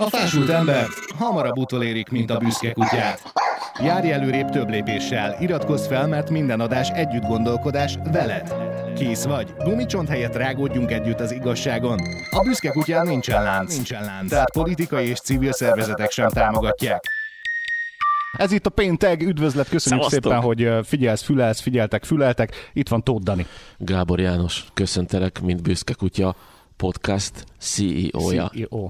A fásult ember hamarabb utolérik, mint a büszke kutyát. Járj előrébb több lépéssel, iratkozz fel, mert minden adás együtt gondolkodás veled. Kész vagy? Gumicsont helyett rágódjunk együtt az igazságon. A büszke kutyán nincsen lánc, nincsen lánc. tehát politikai és civil szervezetek sem támogatják. Ez itt a péntek, üdvözlet, köszönjük Szevasztok. szépen, hogy figyelsz, fülelsz, figyeltek, füleltek. Itt van Tóth Dani. Gábor János, köszöntelek, mint Büszke Kutya podcast CEO-ja. CEO.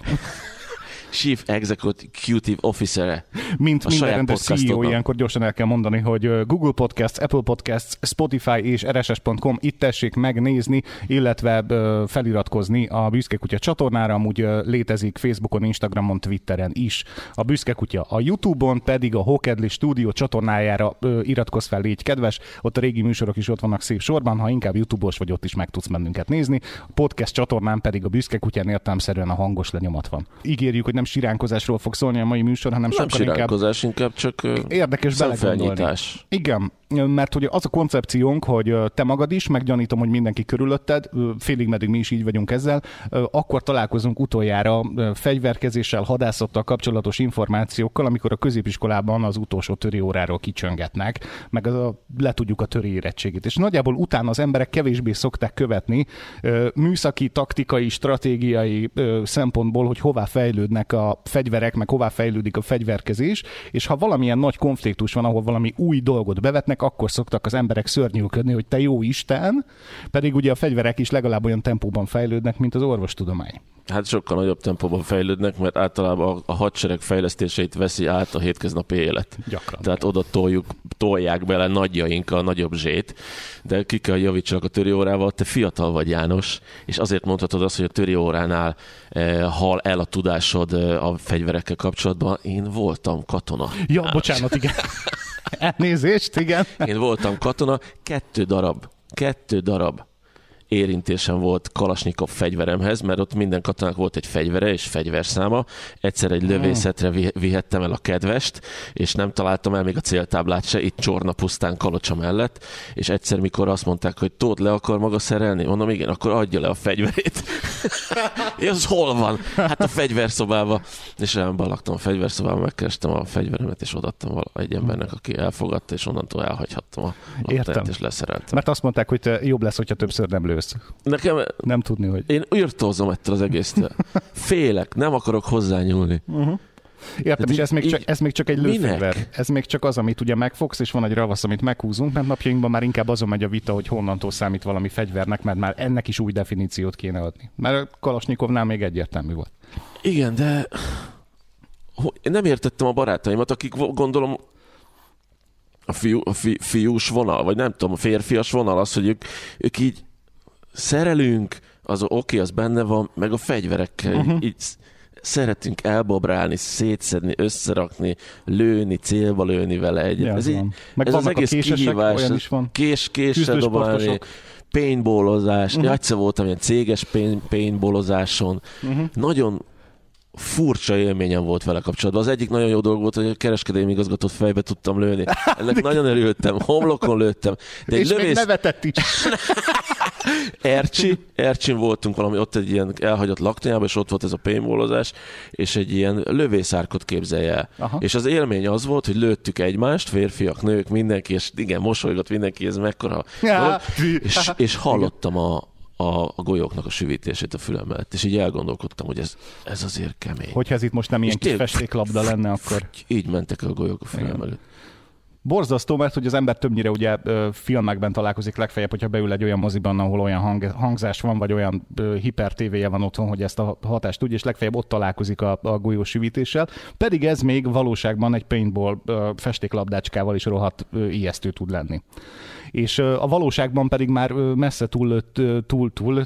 Chief Executive Officer-e. Mint A minden rendes CEO, ilyenkor gyorsan el kell mondani, hogy Google Podcasts, Apple Podcasts, Spotify és rss.com itt tessék megnézni, illetve feliratkozni a Büszke Kutya csatornára, amúgy létezik Facebookon, Instagramon, Twitteren is. A Büszke Kutya a YouTube-on pedig a Hokedli Studio csatornájára iratkozz fel, légy kedves, ott a régi műsorok is ott vannak szép sorban, ha inkább YouTube-os vagy, ott is meg tudsz bennünket nézni. A podcast csatornán pedig a Büszke Kutyán értelmszerűen a hangos lenyomat van. Ígérjük, hogy nem siránkozásról fog szólni a mai műsor, hanem Nem sokkal inkább inkább csak érdekes belegondolni. Igen, mert hogy az a koncepciónk, hogy te magad is, meggyanítom, hogy mindenki körülötted, félig meddig mi is így vagyunk ezzel, akkor találkozunk utoljára fegyverkezéssel, hadászattal kapcsolatos információkkal, amikor a középiskolában az utolsó töri óráról kicsöngetnek, meg az a, le tudjuk a töri érettségét. És nagyjából utána az emberek kevésbé szokták követni műszaki, taktikai, stratégiai szempontból, hogy hová fejlődnek a fegyverek, meg hová fejlődik a fegyverkezés, és ha valamilyen nagy konfliktus van, ahol valami új dolgot bevetnek, akkor szoktak az emberek szörnyűködni, hogy te jó Isten, pedig ugye a fegyverek is legalább olyan tempóban fejlődnek, mint az orvostudomány. Hát sokkal nagyobb tempóban fejlődnek, mert általában a- hadsereg fejlesztéseit veszi át a hétköznapi élet. Gyakran. Tehát oda toljuk, tolják bele nagyjaink a nagyobb zsét, de ki kell javítsanak a töri órával, te fiatal vagy János, és azért mondhatod azt, hogy a töri óránál eh, hal el a tudásod eh, a fegyverekkel kapcsolatban. Én voltam katona. Ja, János. bocsánat, igen. Elnézést, igen. Én voltam katona, kettő darab, kettő darab érintésem volt Kalasnyikov fegyveremhez, mert ott minden katonának volt egy fegyvere és fegyverszáma. Egyszer egy lövészetre vi- vihettem el a kedvest, és nem találtam el még a céltáblát se, itt Csorna pusztán Kalocsa mellett, és egyszer, mikor azt mondták, hogy Tóth le akar maga szerelni, mondom, igen, akkor adja le a fegyverét. és hol van? Hát a fegyverszobába. És ellenben laktam a fegyverszobában, megkerestem a fegyveremet, és odaadtam egy embernek, aki elfogadta, és onnantól elhagyhattam a Értem. és leszereltem. Mert azt mondták, hogy jobb lesz, hogyha többször nem lősz. Nekem, Nem tudni, hogy... én írtózom ettől az egésztől. Félek, nem akarok hozzányúlni. Értem, és ez még, csak, ez még csak egy lőfegyver. Ez még csak az, amit ugye megfogsz, és van egy ravasz, amit meghúzunk, mert napjainkban már inkább azon megy a vita, hogy honnantól számít valami fegyvernek, mert már ennek is új definíciót kéne adni. Mert Kalasnyikovnál még egyértelmű volt. Igen, de én nem értettem a barátaimat, akik gondolom a, fiú, a fi, fiús vonal, vagy nem tudom, a férfias vonal az, hogy ők, ők így szerelünk, az oké, okay, az benne van, meg a fegyverekkel uh-huh. így, így sz- szeretünk elbobrálni, szétszedni, összerakni, lőni, célba lőni vele egy. Ja, ez így. Meg ez az egész késesek, kihívás, olyan is van. Kés, késsel Küzdős dobálni, paintballozás. Uh-huh. Egyszer voltam ilyen céges paint, paintballozáson. Uh-huh. Nagyon furcsa élményem volt vele kapcsolatban. Az egyik nagyon jó dolog volt, hogy a kereskedelmi igazgatót fejbe tudtam lőni. Ennek nagyon örültem, homlokon lőttem. De egy és még lövész, nevetett is. Ercsi, Ercsin voltunk valami, ott egy ilyen elhagyott laktanyában, és ott volt ez a paintballozás, és egy ilyen lövészárkot képzelje el. Aha. És az élmény az volt, hogy lőttük egymást, férfiak, nők, mindenki, és igen, mosolygott mindenki, ez mekkora Ja. dolog, és, és hallottam a, a, a golyóknak a süvítését a fülem mellett, és így elgondolkodtam, hogy ez, ez azért kemény. Hogyha ez itt most nem ilyen És kis festéklabda lenne, akkor... Így mentek el a golyók a fülem Igen. Borzasztó, mert hogy az ember többnyire ugye filmekben találkozik legfeljebb, hogyha beül egy olyan moziban, ahol olyan hang, hangzás van, vagy olyan hiper tévéje van otthon, hogy ezt a hatást tudja, és legfeljebb ott találkozik a, a golyós süvítéssel. Pedig ez még valóságban egy paintball festéklabdácskával is rohadt ijesztő tud lenni. És a valóságban pedig már messze túl, túl, túl,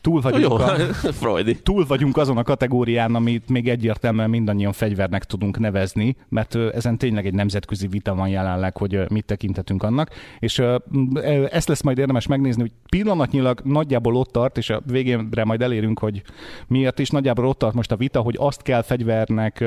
túl vagyunk Jó, a, Freudi. túl vagyunk azon a kategórián, amit még egyértelműen mindannyian fegyvernek tudunk nevezni, mert ezen tényleg egy nemzetközi vita van jelenleg, hogy mit tekintetünk annak, és ezt lesz majd érdemes megnézni, hogy pillanatnyilag nagyjából ott tart, és a végénre majd elérünk, hogy miért is nagyjából ott tart most a vita, hogy azt kell fegyvernek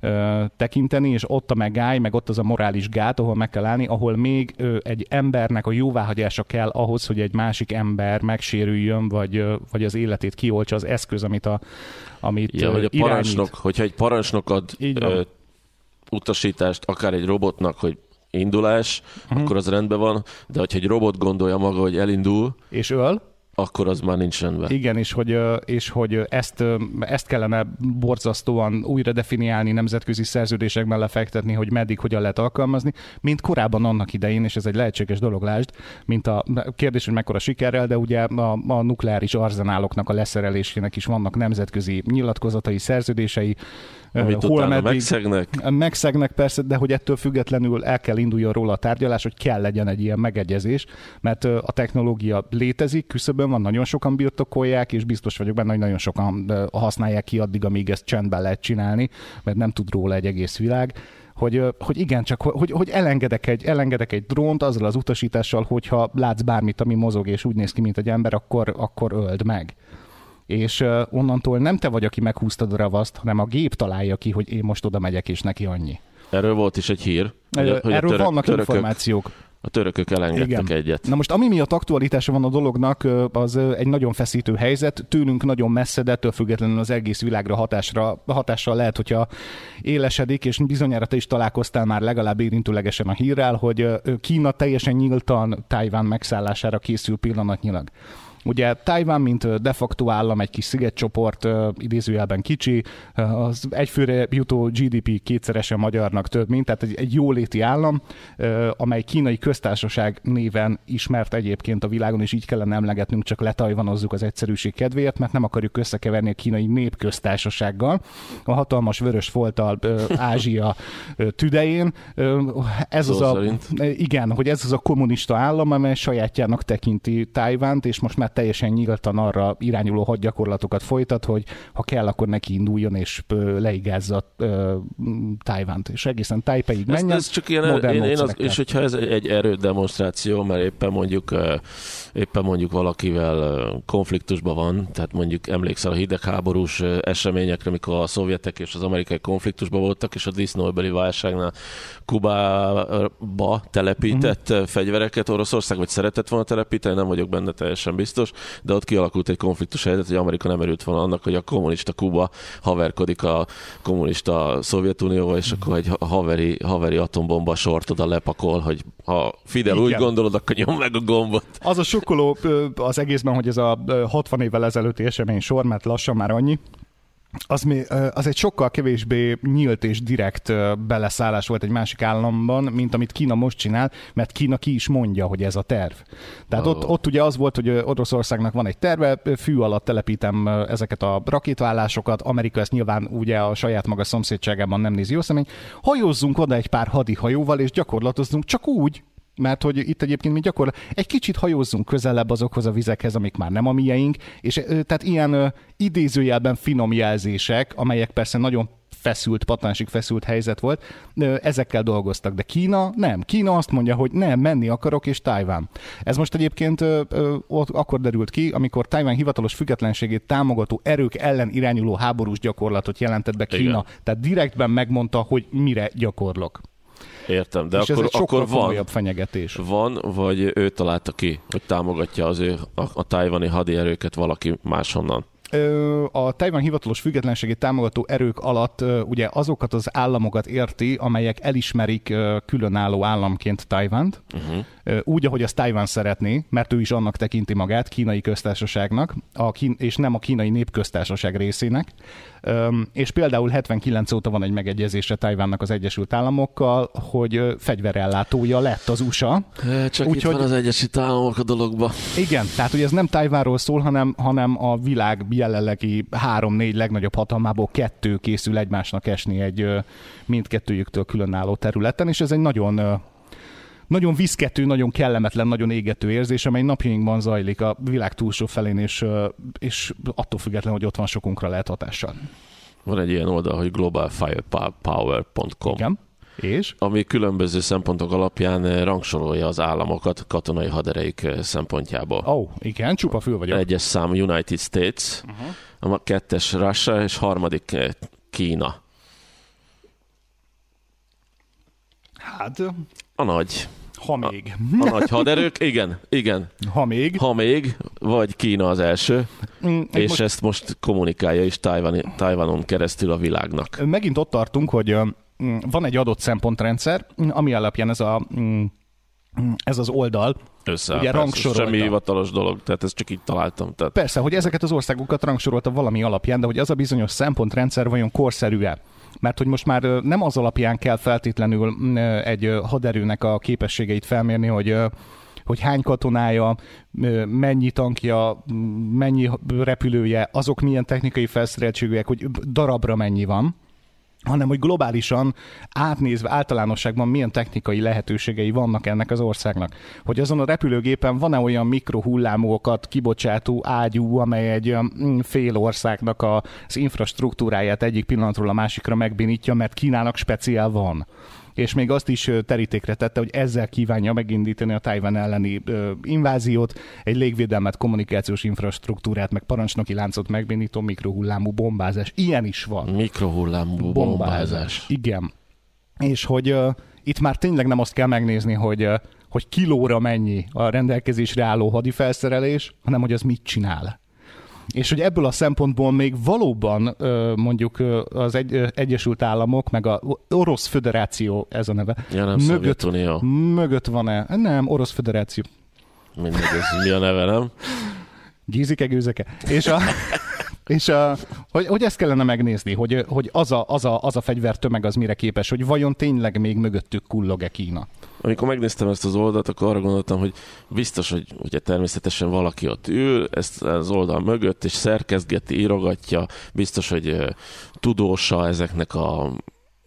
ö, tekinteni, és ott a megáll, meg ott az a morális gát, ahol meg kell állni, ahol még ö, egy embernek a jóváhagyása kell ahhoz, hogy egy másik ember megsérüljön, vagy, ö, vagy az életét kioltsa az eszköz, amit a amit Ja, hogy a irányít. parancsnok, hogyha egy parancsnok ad ö, utasítást, akár egy robotnak, hogy indulás, uh-huh. akkor az rendben van, de hogyha egy robot gondolja maga, hogy elindul, És öl, akkor az már nincs rendben. Igen, és hogy, és hogy ezt, ezt kellene borzasztóan újra definiálni, nemzetközi szerződésekben lefektetni, hogy meddig, hogyan lehet alkalmazni, mint korábban annak idején, és ez egy lehetséges dolog, lásd, mint a kérdés, hogy mekkora sikerrel, de ugye a, a nukleáris arzenáloknak a leszerelésének is vannak nemzetközi nyilatkozatai, szerződései, Amit hol meddig- megszegnek, Megszegnek persze, de hogy ettől függetlenül el kell induljon róla a tárgyalás, hogy kell legyen egy ilyen megegyezés, mert a technológia létezik, küszöbön van, nagyon sokan birtokolják, és biztos vagyok benne, hogy nagyon sokan használják ki addig, amíg ezt csendben lehet csinálni, mert nem tud róla egy egész világ. Hogy, hogy igen, csak hogy, hogy elengedek, egy, elengedek egy drónt azzal az utasítással, hogyha látsz bármit, ami mozog, és úgy néz ki, mint egy ember, akkor, akkor öld meg és onnantól nem te vagy, aki meghúztad a ravaszt, hanem a gép találja ki, hogy én most oda megyek, és neki annyi. erről volt is egy hír, hogy, a- hogy Erről a török, vannak törökök, információk. a törökök elengedtek Igen. egyet. Na most ami miatt aktualitása van a dolognak, az egy nagyon feszítő helyzet, tőlünk nagyon messze, de ettől függetlenül az egész világra hatásra, hatással lehet, hogyha élesedik, és bizonyára te is találkoztál már legalább érintőlegesen a hírrel, hogy Kína teljesen nyíltan Tájván megszállására készül pillanatnyilag. Ugye Tájván, mint de facto állam, egy kis szigetcsoport, idézőjelben kicsi, az egyfőre jutó GDP kétszeresen magyarnak több, mint, tehát egy, egy jóléti állam, amely kínai köztársaság néven ismert egyébként a világon, és így kellene emlegetnünk, csak letajvanozzuk az egyszerűség kedvéért, mert nem akarjuk összekeverni a kínai népköztársasággal, a hatalmas vörös folttal Ázsia tüdején. Ez Szó az a, szerint. igen, hogy ez az a kommunista állam, amely sajátjának tekinti Tájvánt, és most már teljesen nyíltan arra irányuló hadgyakorlatokat folytat, hogy ha kell, akkor neki induljon és leigázza Tájvánt, és egészen Tájpeig Ez, menjen. ez csak ilyen, én, én az, és hogyha ez egy erődemonstráció, mert éppen mondjuk éppen mondjuk valakivel konfliktusban van, tehát mondjuk emlékszel a hidegháborús eseményekre, mikor a szovjetek és az amerikai konfliktusban voltak, és a disznóbeli válságnál Kubába telepített Mhm. mm. fegyvereket Oroszország, vagy szeretett volna telepíteni, nem vagyok benne teljesen biztos, de ott kialakult egy konfliktus helyzet, hogy Amerika nem örült volna annak, hogy a kommunista Kuba haverkodik a kommunista Szovjetunióval, és akkor egy ha- haveri, haveri atombomba sort oda lepakol, hogy ha Fidel Igen. úgy gondolod, akkor nyom meg a gombot. Az a sokkoló az egészben, hogy ez a ö, 60 évvel ezelőtti esemény sor, mert lassan már annyi, az, mi, az egy sokkal kevésbé nyílt és direkt beleszállás volt egy másik államban, mint amit Kína most csinál, mert Kína ki is mondja, hogy ez a terv. Tehát Ó. ott, ott ugye az volt, hogy Oroszországnak van egy terve, fű alatt telepítem ezeket a rakétállásokat, Amerika ezt nyilván ugye a saját maga szomszédságában nem nézi jó személy, hajózzunk oda egy pár hadihajóval, és gyakorlatozzunk csak úgy, mert hogy itt egyébként mi gyakor egy kicsit hajózzunk közelebb azokhoz a vizekhez, amik már nem a mieink, és tehát ilyen ö, idézőjelben finom jelzések, amelyek persze nagyon feszült, patensig feszült helyzet volt, ö, ezekkel dolgoztak, de Kína nem. Kína azt mondja, hogy nem, menni akarok, és Tájván. Ez most egyébként ö, ö, ott akkor derült ki, amikor Tájván hivatalos függetlenségét támogató erők ellen irányuló háborús gyakorlatot jelentett be Kína. Igen. Tehát direktben megmondta, hogy mire gyakorlok. Értem, de és akkor, ez egy akkor van, fenyegetés. van, vagy ő találta ki, hogy támogatja az ő a, a tájvani hadierőket valaki máshonnan. A Tajvan hivatalos függetlenségét támogató erők alatt ugye azokat az államokat érti, amelyek elismerik különálló államként Tajvant, Uh-huh. Úgy, ahogy azt Tajvan szeretné, mert ő is annak tekinti magát, kínai köztársaságnak, a kín- és nem a kínai népköztársaság részének. És például 79 óta van egy megegyezése Tajvánnak az Egyesült Államokkal, hogy fegyverellátója lett az USA. Csak Úgyhogy- itt van az Egyesült Államok a dologba. Igen, tehát hogy ez nem Tajvánról szól, hanem, hanem a világ jelenlegi három-négy legnagyobb hatalmából kettő készül egymásnak esni egy mindkettőjüktől különálló területen, és ez egy nagyon nagyon viszkető, nagyon kellemetlen, nagyon égető érzés, amely napjainkban zajlik a világ túlsó felén, és, és attól függetlenül, hogy ott van sokunkra lehet hatással. Van egy ilyen oldal, hogy globalfirepower.com, Igen. És? ami különböző szempontok alapján rangsorolja az államokat katonai haderejük szempontjából. Ó, oh, igen, csupa fül vagyok. Egyes szám United States, uh-huh. a kettes Russia és harmadik Kína. Hát, A nagy. Ha még. A nagy haderők, igen, igen. Ha még. Ha még, vagy Kína az első, Mm, és most ezt most kommunikálja is Tajvani, Tajvanon keresztül a világnak. megint ott tartunk, hogy mm, van egy adott szempontrendszer, mm, ami alapján ez a mm, ez az oldal, Összeáll, Ugye rangsorolta. Semmi hivatalos dolog, tehát ezt csak így találtam. Tehát Persze, hogy ezeket az országokat rangsorolta valami alapján, de hogy az a bizonyos szempontrendszer vajon korszerű-e? Mert hogy most már nem az alapján kell feltétlenül egy haderőnek a képességeit felmérni, hogy hogy hány katonája, mennyi tankja, mennyi repülője, azok milyen technikai felszereltségűek, hogy darabra mennyi van, hanem hogy globálisan átnézve általánosságban milyen technikai lehetőségei vannak ennek az országnak. Hogy azon a repülőgépen van-e olyan mikrohullámokat kibocsátó ágyú, amely egy mm, fél országnak az infrastruktúráját egyik pillanatról a másikra megbénítja, mert Kínának speciál van és még azt is ö, terítékre tette, hogy ezzel kívánja megindítani a Tájván elleni ö, inváziót, egy légvédelmet, kommunikációs infrastruktúrát, meg parancsnoki láncot megbénító mikrohullámú bombázás. Ilyen is van mikrohullámú bombázás. igen. És hogy uh, itt már tényleg nem azt kell megnézni, hogy, uh, hogy kilóra mennyi a rendelkezésre álló hadifelszerelés, hanem hogy az mit csinál. És hogy ebből a szempontból még valóban mondjuk az egy, Egyesült Államok, meg a Orosz Föderáció, ez a neve, Ja, nem mögött, mögött van-e? Nem, Orosz Föderáció. Mindegy, ez mi a neve, nem? Gízike, gőzeke. És, a, és a, hogy, hogy ezt kellene megnézni, hogy, hogy az, a, az, a, az a fegyvertömeg az mire képes, hogy vajon tényleg még mögöttük kullog-e Kína. Amikor megnéztem ezt az oldalt, akkor arra gondoltam, hogy biztos, hogy ugye természetesen valaki ott ül, ezt az oldal mögött, és szerkezgeti, írogatja, biztos, hogy ö, tudósa ezeknek a,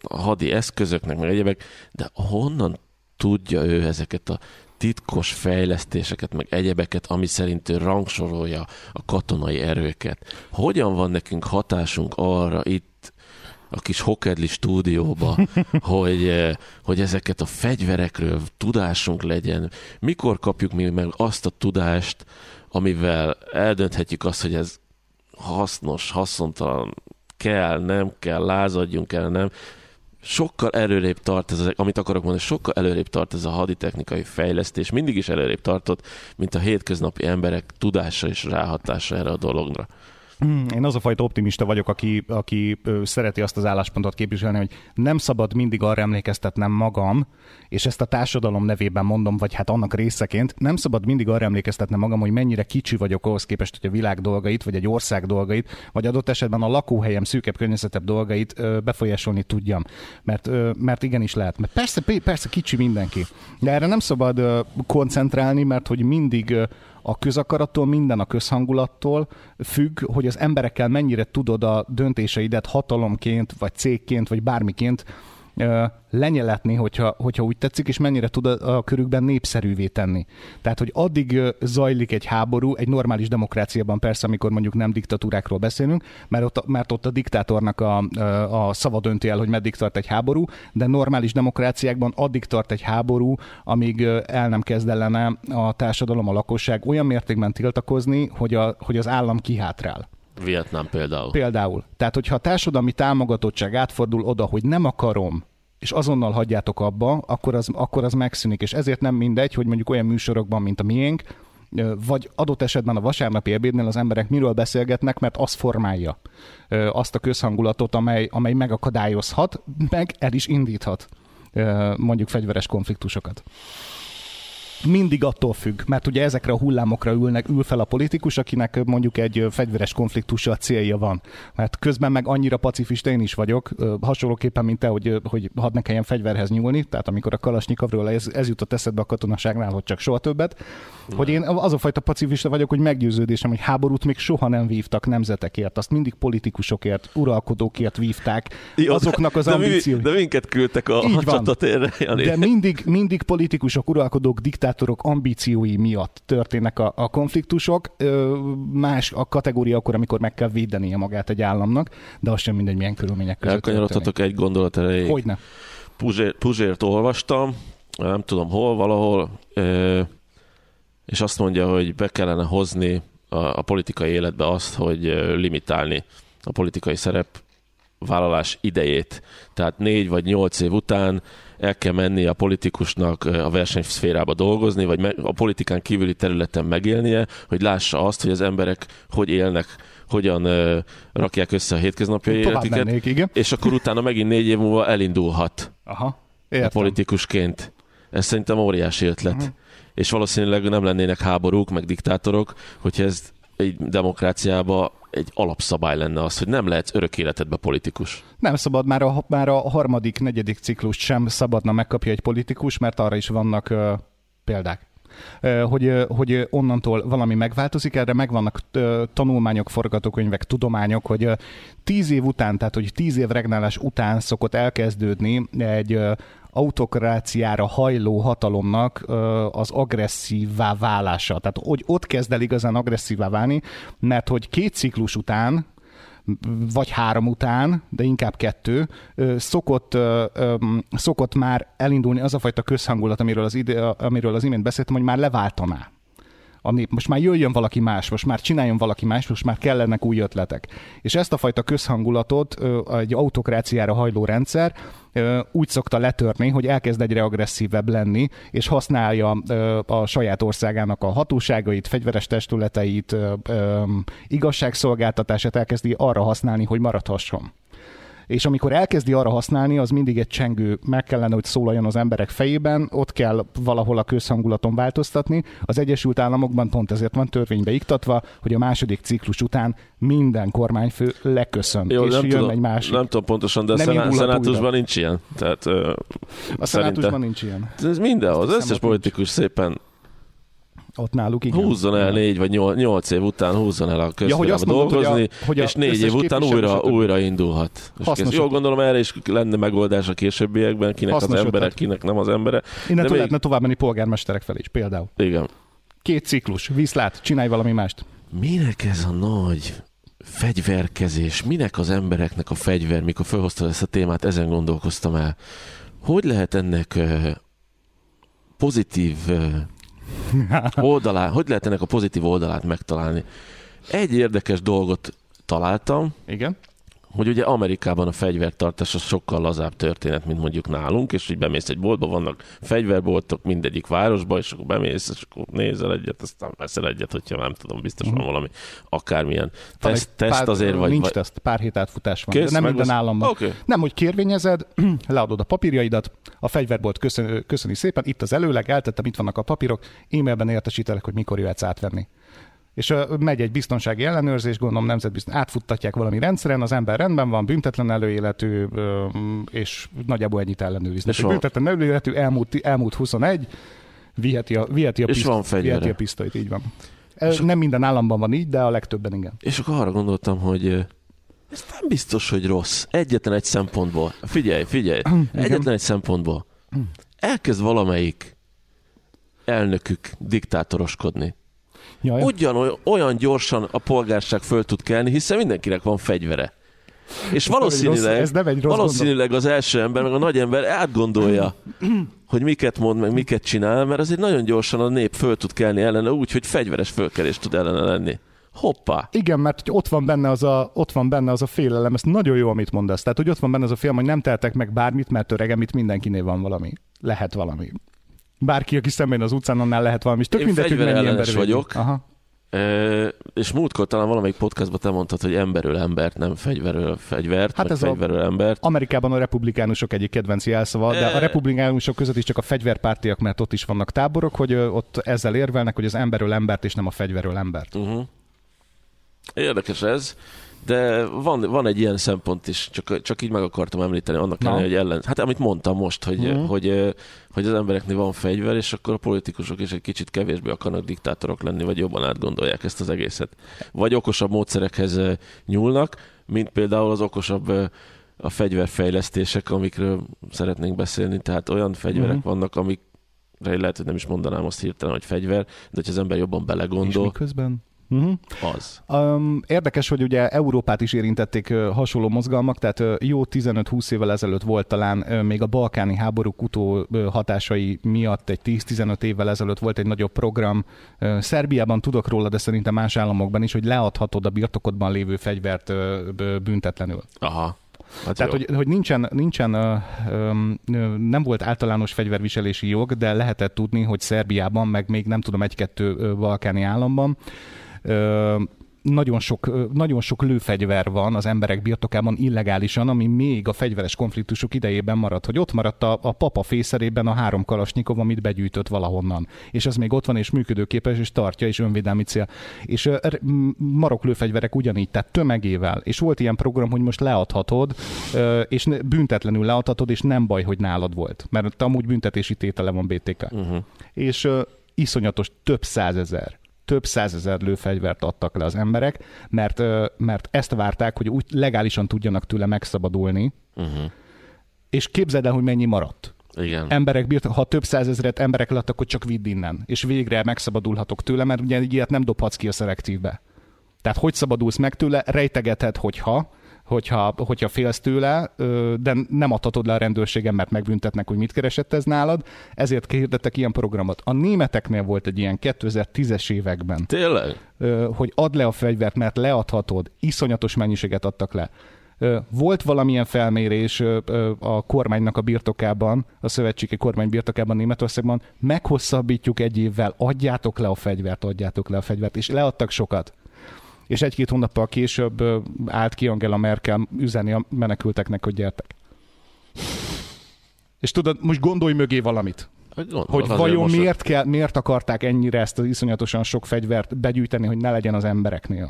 a hadi eszközöknek, meg egyebek, de honnan tudja ő ezeket a titkos fejlesztéseket, meg egyebeket, ami szerint ő rangsorolja a katonai erőket. Hogyan van nekünk hatásunk arra itt, a kis Hokedli stúdióba, hogy, eh, hogy ezeket a fegyverekről tudásunk legyen. Mikor kapjuk mi meg azt a tudást, amivel eldönthetjük azt, hogy ez hasznos, haszontalan, kell, nem kell, lázadjunk el, nem. Sokkal előrébb tart ez, amit akarok mondani, sokkal előrébb tart ez a haditechnikai fejlesztés, mindig is előrébb tartott, mint a hétköznapi emberek tudása és ráhatása erre a dologra. Hmm, Én az a fajta optimista vagyok, aki, aki szereti azt az álláspontot képviselni, hogy nem szabad mindig arra emlékeztetnem magam, és ezt a társadalom nevében mondom, vagy hát annak részeként, nem szabad mindig arra emlékeztetnem magam, hogy mennyire kicsi vagyok ahhoz képest, hogy a világ dolgait, vagy egy ország dolgait, vagy adott esetben a lakóhelyem szűkebb környezetebb dolgait befolyásolni tudjam. Mert, mert igenis lehet. Mert persze, persze kicsi mindenki. De erre nem szabad koncentrálni, mert hogy mindig a közakarattól, minden a közhangulattól függ, hogy az emberekkel mennyire tudod a döntéseidet hatalomként, vagy cégként, vagy bármiként lenyeletni, hogyha, hogyha úgy tetszik, és mennyire tud a, a körükben népszerűvé tenni. Tehát, hogy addig zajlik egy háború, egy normális demokráciában persze, amikor mondjuk nem diktatúrákról beszélünk, mert ott, mert ott a diktátornak a, a szava dönti el, hogy meddig tart egy háború, de normális demokráciákban addig tart egy háború, amíg el nem kezd ellene a társadalom, a lakosság olyan mértékben tiltakozni, hogy, a, hogy az állam kihátrál. Vietnám például. Például. Tehát, hogyha a társadalmi támogatottság átfordul oda, hogy nem akarom, és azonnal hagyjátok abba, akkor az, akkor az megszűnik. És ezért nem mindegy, hogy mondjuk olyan műsorokban, mint a miénk, vagy adott esetben a vasárnapi ebédnél az emberek miről beszélgetnek, mert az formálja azt a közhangulatot, amely, amely megakadályozhat, meg el is indíthat mondjuk fegyveres konfliktusokat. Mindig attól függ, mert ugye ezekre a hullámokra ülnek, ül fel a politikus, akinek mondjuk egy fegyveres konfliktussal célja van. Mert közben meg annyira pacifista én is vagyok, hasonlóképpen, mint te, hogy, hogy hadd ne kelljen fegyverhez nyúlni, tehát amikor a Kalasnyikovról ez, ez jutott eszedbe a katonaságnál, hogy csak soha többet, hogy én az a fajta pacifista vagyok, hogy meggyőződésem, hogy háborút még soha nem vívtak nemzetekért, azt mindig politikusokért, uralkodókért vívták, Jó, azoknak az de, mi- ambíciói. De minket küldtek a, Így a van. csatatérre, Jani. De mindig, mindig politikusok, uralkodók, diktátorok ambíciói miatt történnek a, a konfliktusok. Más a kategória akkor, amikor meg kell védenie magát egy államnak, de az sem mindegy, milyen körülmények között. Elkanyarodhatok egy gondolat erejéig. Hogyne. Puzsér, Puzsért olvastam, nem tudom hol, valahol, és azt mondja, hogy be kellene hozni a, a politikai életbe azt, hogy limitálni a politikai szerep vállalás idejét. Tehát négy vagy nyolc év után el kell menni a politikusnak a versenyszférába dolgozni, vagy a politikán kívüli területen megélnie, hogy lássa azt, hogy az emberek hogy élnek, hogyan rakják össze a hétköznapi életüket, mennék, igen. és akkor utána megint négy év múlva elindulhat Aha, értem. politikusként. Ez szerintem óriási ötlet. Uh-huh. És valószínűleg nem lennének háborúk, meg diktátorok, hogyha ez egy demokráciába egy alapszabály lenne az, hogy nem lehetsz örök életedbe politikus. Nem szabad, már a, már a harmadik, negyedik ciklust sem szabadna megkapja egy politikus, mert arra is vannak uh, példák hogy, hogy onnantól valami megváltozik, erre megvannak tanulmányok, forgatókönyvek, tudományok, hogy tíz év után, tehát hogy tíz év regnálás után szokott elkezdődni egy autokráciára hajló hatalomnak az agresszívvá válása. Tehát hogy ott kezd el igazán agresszívvá válni, mert hogy két ciklus után, vagy három után, de inkább kettő, szokott, szokott már elindulni az a fajta közhangulat, amiről az, ide, amiről az imént beszéltem, hogy már leváltaná ami most már jöjjön valaki más, most már csináljon valaki más, most már kellenek új ötletek. És ezt a fajta közhangulatot egy autokráciára hajló rendszer úgy szokta letörni, hogy elkezd egyre agresszívebb lenni, és használja a saját országának a hatóságait, fegyveres testületeit, igazságszolgáltatását elkezdi arra használni, hogy maradhasson és amikor elkezdi arra használni, az mindig egy csengő meg kellene, hogy szólaljon az emberek fejében, ott kell valahol a közhangulaton változtatni. Az Egyesült Államokban pont ezért van törvénybe iktatva, hogy a második ciklus után minden kormányfő leköszön, Jó, és nem jön tudom, egy másik. Nem tudom pontosan, de nem a szenátusban nincs ilyen. Tehát, a szenátusban nincs ilyen. Ez mindenhol, az összes politikus szépen ott náluk igen. Húzzon el négy vagy nyolc, nyolc év után, húzzon el a közférába ja, dolgozni, hogy a, hogy a és négy év után újra, újra indulhat. És jól gondolom, erre is lenne megoldás a későbbiekben, kinek Hasznos az emberek, kinek nem az embere. Innen még... lehetne tovább menni polgármesterek felé is, például. Igen. Két ciklus, viszlát, csinálj valami mást. Minek ez a nagy fegyverkezés? Minek az embereknek a fegyver? Mikor felhoztad ezt a témát, ezen gondolkoztam el. Hogy lehet ennek pozitív oldalá, hogy lehet ennek a pozitív oldalát megtalálni? Egy érdekes dolgot találtam. Igen hogy ugye Amerikában a fegyvertartás az sokkal lazább történet, mint mondjuk nálunk, és hogy bemész egy boltba, vannak fegyverboltok mindegyik városba, és akkor bemész, és akkor nézel egyet, aztán veszel egyet, hogyha nem tudom, biztos van mhm. valami akármilyen teszt, teszt pár, azért, vagy... Nincs vagy... teszt, pár hét átfutás van, Kész, nem minden lesz... államban. Okay. Nem, hogy kérvényezed, leadod a papírjaidat, a fegyverbolt köszön, köszöni szépen, itt az előleg, eltettem, itt vannak a papírok, e-mailben értesítelek, hogy mikor jöhetsz átvenni és megy egy biztonsági ellenőrzés, gondolom nemzetbiztos, átfuttatják valami rendszeren, az ember rendben van, büntetlen előéletű, és nagyjából ennyit ellenőriznek. És büntetlen előéletű, elmúlt, elmúlt 21, viheti a, viheti a, és piszt, van viheti a pisztolyt, így van. És nem minden államban van így, de a legtöbben igen. És akkor arra gondoltam, hogy ez nem biztos, hogy rossz. Egyetlen egy szempontból. Figyelj, figyelj. Egyetlen egy szempontból. Elkezd valamelyik elnökük diktátoroskodni. Jaj. Ugyan olyan gyorsan a polgárság föl tud kelni, hiszen mindenkinek van fegyvere. És valószínűleg, ez nem egy rossz valószínűleg az első ember, meg a nagy ember átgondolja, hogy miket mond, meg miket csinál, mert azért nagyon gyorsan a nép föl tud kelni ellene úgy, hogy fegyveres fölkelés tud ellene lenni. Hoppá! Igen, mert hogy ott van benne az a, ott van benne az a félelem, ez nagyon jó, amit mondasz. Tehát, hogy ott van benne az a félelem, hogy nem teltek meg bármit, mert öregem, itt mindenkinél van valami. Lehet valami bárki, aki szemben az utcán, annál lehet valami. Tök Én fegyverellenes vagyok. Aha. E, és múltkor talán valamelyik podcastban te mondtad, hogy emberül embert, nem fegyverül fegyvert, hát ez fegyverül a, embert. Amerikában a republikánusok egyik kedvenc jelszava, e... de a republikánusok között is csak a fegyverpártiak, mert ott is vannak táborok, hogy ott ezzel érvelnek, hogy az emberül embert, és nem a fegyverül embert. Uh-huh. Érdekes ez. De van, van egy ilyen szempont is, csak, csak így meg akartam említeni, annak ellenére, hogy ellen... Hát amit mondtam most, hogy, uh-huh. hogy, hogy az embereknél van fegyver, és akkor a politikusok is egy kicsit kevésbé akarnak diktátorok lenni, vagy jobban átgondolják ezt az egészet. Vagy okosabb módszerekhez nyúlnak, mint például az okosabb a fegyverfejlesztések, amikről szeretnénk beszélni. Tehát olyan fegyverek uh-huh. vannak, amik lehet, hogy nem is mondanám azt hirtelen, hogy fegyver, de hogyha az ember jobban belegondol. És miközben? Uh-huh. Az. Um, érdekes, hogy ugye Európát is érintették hasonló mozgalmak, tehát jó 15-20 évvel ezelőtt volt talán még a balkáni háborúk utó hatásai miatt egy 10-15 évvel ezelőtt volt egy nagyobb program. Szerbiában tudok róla, de szerintem más államokban is, hogy leadhatod a birtokodban lévő fegyvert büntetlenül. Aha. Hát Tehát, hogy, hogy nincsen, nincsen ö, ö, nem volt általános fegyverviselési jog, de lehetett tudni, hogy Szerbiában, meg még nem tudom, egy-kettő balkáni államban nagyon sok, nagyon sok lőfegyver van az emberek birtokában illegálisan, ami még a fegyveres konfliktusok idejében maradt, hogy ott maradt a, a papa fészerében a három kalasnyikov, amit begyűjtött valahonnan. És ez még ott van, és működőképes, és tartja, és önvédelmi cél. És marok lőfegyverek ugyanígy, tehát tömegével. És volt ilyen program, hogy most leadhatod, és büntetlenül leadhatod, és nem baj, hogy nálad volt. Mert amúgy büntetési tétele van BTK. Uh-huh. Mhm. És iszonyatos több százezer több százezer lőfegyvert adtak le az emberek, mert, mert ezt várták, hogy úgy legálisan tudjanak tőle megszabadulni, uh-huh. és képzeld el, hogy mennyi maradt. Igen. Emberek bírtak, ha több százezret emberek lett, akkor csak vidd innen, és végre megszabadulhatok tőle, mert ugye ilyet nem dobhatsz ki a szelektívbe. Tehát hogy szabadulsz meg tőle, rejtegeted, hogyha, hogyha, hogyha félsz tőle, de nem adhatod le a rendőrségen, mert megbüntetnek, hogy mit keresett ez nálad, ezért kérdettek ilyen programot. A németeknél volt egy ilyen 2010-es években. Tényleg? Hogy add le a fegyvert, mert leadhatod, iszonyatos mennyiséget adtak le. Volt valamilyen felmérés a kormánynak a birtokában, a szövetségi kormány birtokában Németországban, meghosszabbítjuk egy évvel, adjátok le a fegyvert, adjátok le a fegyvert, és leadtak sokat és egy-két hónappal később állt ki Angela Merkel üzeni a menekülteknek, hogy gyertek. És tudod, most gondolj mögé valamit. Hogy vajon miért, kell, miért akarták ennyire ezt az iszonyatosan sok fegyvert begyűjteni, hogy ne legyen az embereknél?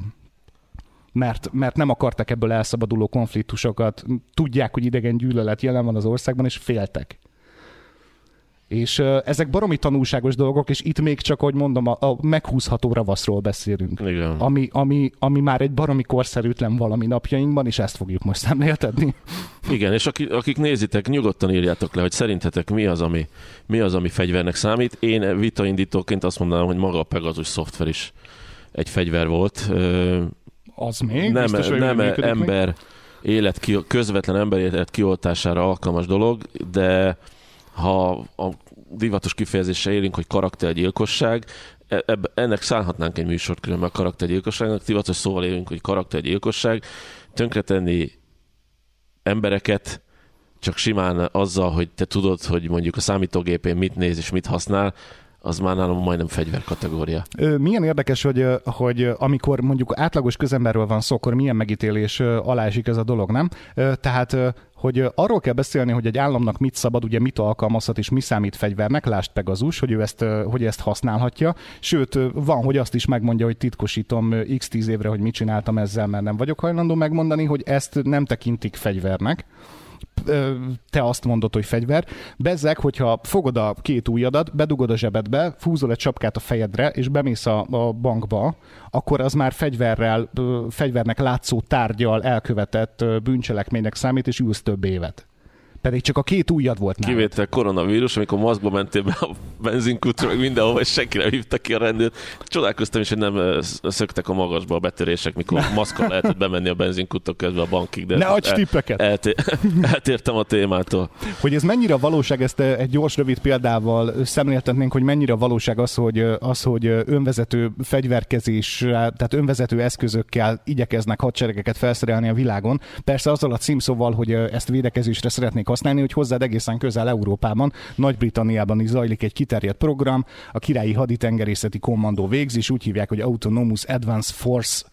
Mert, mert nem akartak ebből elszabaduló konfliktusokat, tudják, hogy idegen gyűlölet jelen van az országban, és féltek. És ezek baromi tanulságos dolgok, és itt még csak, hogy mondom, a, a meghúzható ravaszról beszélünk. Igen. Ami, ami, ami már egy baromi korszerűtlen valami napjainkban, és ezt fogjuk most szemléltetni. Igen, és akik, akik nézitek, nyugodtan írjátok le, hogy szerintetek mi az, ami, mi az, ami fegyvernek számít. Én vitaindítóként azt mondanám, hogy maga a Pegasus szoftver is egy fegyver volt. Az még? Nem, Biztos, nem ember még? élet ki, közvetlen ember élet kioltására alkalmas dolog, de ha a divatos kifejezéssel élünk, hogy karaktergyilkosság, e, ennek szállhatnánk egy műsort különben a karaktergyilkosságnak, divatos szóval élünk, hogy karaktergyilkosság, tönkretenni embereket csak simán azzal, hogy te tudod, hogy mondjuk a számítógépén mit néz és mit használ, az már nálam majdnem fegyver kategória. Milyen érdekes, hogy, hogy amikor mondjuk átlagos közemberről van szó, akkor milyen megítélés alá esik ez a dolog, nem? Tehát hogy arról kell beszélni, hogy egy államnak mit szabad, ugye mit alkalmazhat és mi számít fegyvernek, lásd Pegazus, hogy ő ezt, hogy ezt használhatja. Sőt, van, hogy azt is megmondja, hogy titkosítom x tíz évre, hogy mit csináltam ezzel, mert nem vagyok hajlandó megmondani, hogy ezt nem tekintik fegyvernek te azt mondod, hogy fegyver. Bezzek, hogyha fogod a két ujjadat, bedugod a zsebedbe, fúzol egy csapkát a fejedre, és bemész a, a bankba, akkor az már fegyverrel, fegyvernek látszó tárgyal elkövetett bűncselekménynek számít, és ülsz több évet pedig csak a két ujjad volt nálad. Kivétel koronavírus, amikor maszkba mentél be a benzinkutra, meg mindenhova, és senki nem hívta ki a rendőrt. Csodálkoztam is, hogy nem szöktek a magasba a betörések, mikor maszkkal lehetett bemenni a benzinkutok közben a bankig. De ne adj el, tippeket! Elté- eltértem a témától. Hogy ez mennyire valóság, ezt egy gyors, rövid példával szemléltetnénk, hogy mennyire valóság az, hogy, az, hogy önvezető fegyverkezés, tehát önvezető eszközökkel igyekeznek hadseregeket felszerelni a világon. Persze azzal a címszóval, hogy ezt védekezésre szeretnék használni, hogy hozzád egészen közel Európában, Nagy-Britanniában is zajlik egy kiterjedt program, a királyi haditengerészeti kommandó végzés, úgy hívják, hogy Autonomous Advanced Force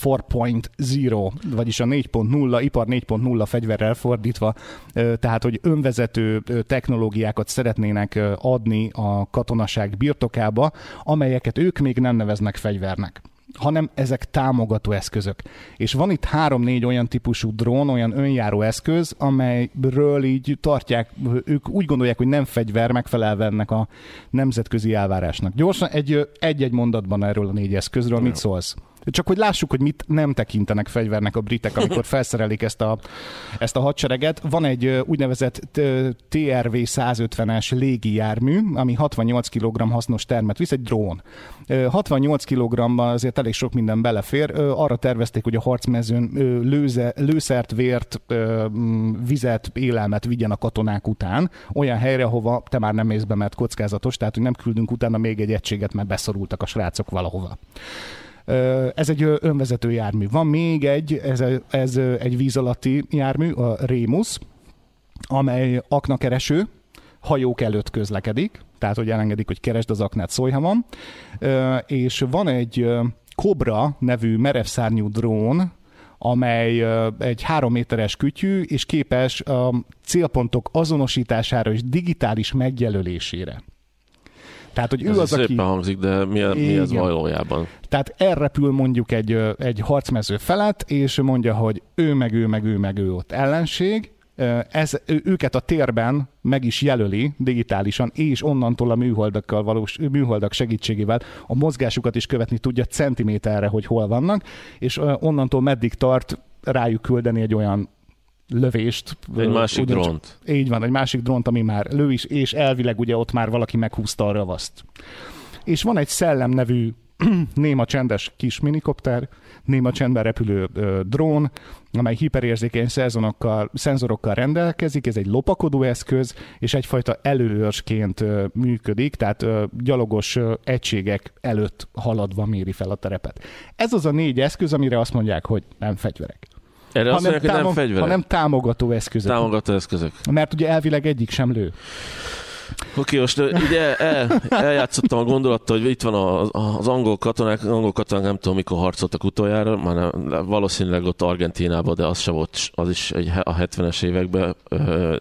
4.0, vagyis a 4.0, ipar 4.0 fegyverrel fordítva, tehát hogy önvezető technológiákat szeretnének adni a katonaság birtokába, amelyeket ők még nem neveznek fegyvernek hanem ezek támogató eszközök. És van itt három-négy olyan típusú drón, olyan önjáró eszköz, amelyről így tartják, ők úgy gondolják, hogy nem fegyver, megfelelve ennek a nemzetközi elvárásnak. Gyorsan egy, egy-egy mondatban erről a négy eszközről, mit szólsz? Csak hogy lássuk, hogy mit nem tekintenek fegyvernek a britek, amikor felszerelik ezt a, ezt a hadsereget. Van egy úgynevezett TRV 150-es légijármű, ami 68 kg hasznos termet visz, egy drón. 68 kg azért elég sok minden belefér. Arra tervezték, hogy a harcmezőn lőze, lőszert, vért, vizet, élelmet vigyen a katonák után, olyan helyre, hova te már nem mész be, mert kockázatos, tehát hogy nem küldünk utána még egy egységet, mert beszorultak a srácok valahova. Ez egy önvezető jármű. Van még egy, ez, ez egy víz alatti jármű, a Rémus, amely aknakereső, hajók előtt közlekedik, tehát hogy elengedik, hogy keresd az aknát, szólj, ha van. És van egy Cobra nevű merevszárnyú drón, amely egy három méteres kütyű, és képes a célpontok azonosítására és digitális megjelölésére. Tehát, hogy ő Ez az, szépen aki... hangzik, de mi, mi ez valójában? Tehát elrepül mondjuk egy, egy harcmező felett, és mondja, hogy ő meg ő meg ő meg ő ott ellenség, ez, őket a térben meg is jelöli digitálisan, és onnantól a műholdakkal valós, műholdak segítségével a mozgásukat is követni tudja centiméterre, hogy hol vannak, és onnantól meddig tart rájuk küldeni egy olyan lövést. Egy másik ugyancsak- drónt. így van, egy másik drónt, ami már lő is, és elvileg ugye ott már valaki meghúzta a ravaszt. És van egy szellem nevű néma csendes kis minikopter, néma csendben repülő ö, drón, amely hiperérzékeny szenzorokkal, szenzorokkal rendelkezik, ez egy lopakodó eszköz, és egyfajta előőrsként ö, működik, tehát ö, gyalogos ö, egységek előtt haladva méri fel a terepet. Ez az a négy eszköz, amire azt mondják, hogy nem fegyverek. Erre azt mondják, hogy nem fegyverek. hanem támogató eszközök. Támogató eszközök. Mert ugye elvileg egyik sem lő. Oké, most ö, ugye el, eljátszottam a gondolattal, hogy itt van az, az angol katonák, az angol katonák nem tudom mikor harcoltak utoljára, már nem, valószínűleg ott Argentínában, de az se volt, az is egy, a 70-es években, ö,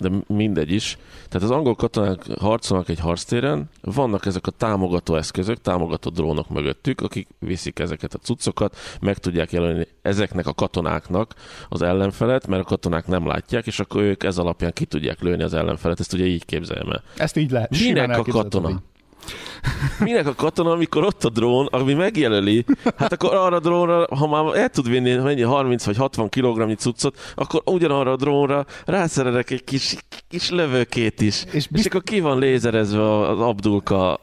de mindegy is. Tehát az angol katonák harcolnak egy harctéren, vannak ezek a támogató eszközök, támogató drónok mögöttük, akik viszik ezeket a cuccokat, meg tudják jelölni ezeknek a katonáknak az ellenfelet, mert a katonák nem látják, és akkor ők ez alapján ki tudják lőni az ellenfelet. Ezt ugye így képzeljem el. Ezt így lehet. Minek a katona? így. Minek a katona, amikor ott a drón, ami megjelöli, hát akkor arra a drónra, ha már el tud vinni mennyi 30 vagy 60 kg cuccot, akkor ugyanarra a drónra rászerelek egy kis, kis lövőkét is. És, És és bizt- akkor ki van lézerezve az Abdulka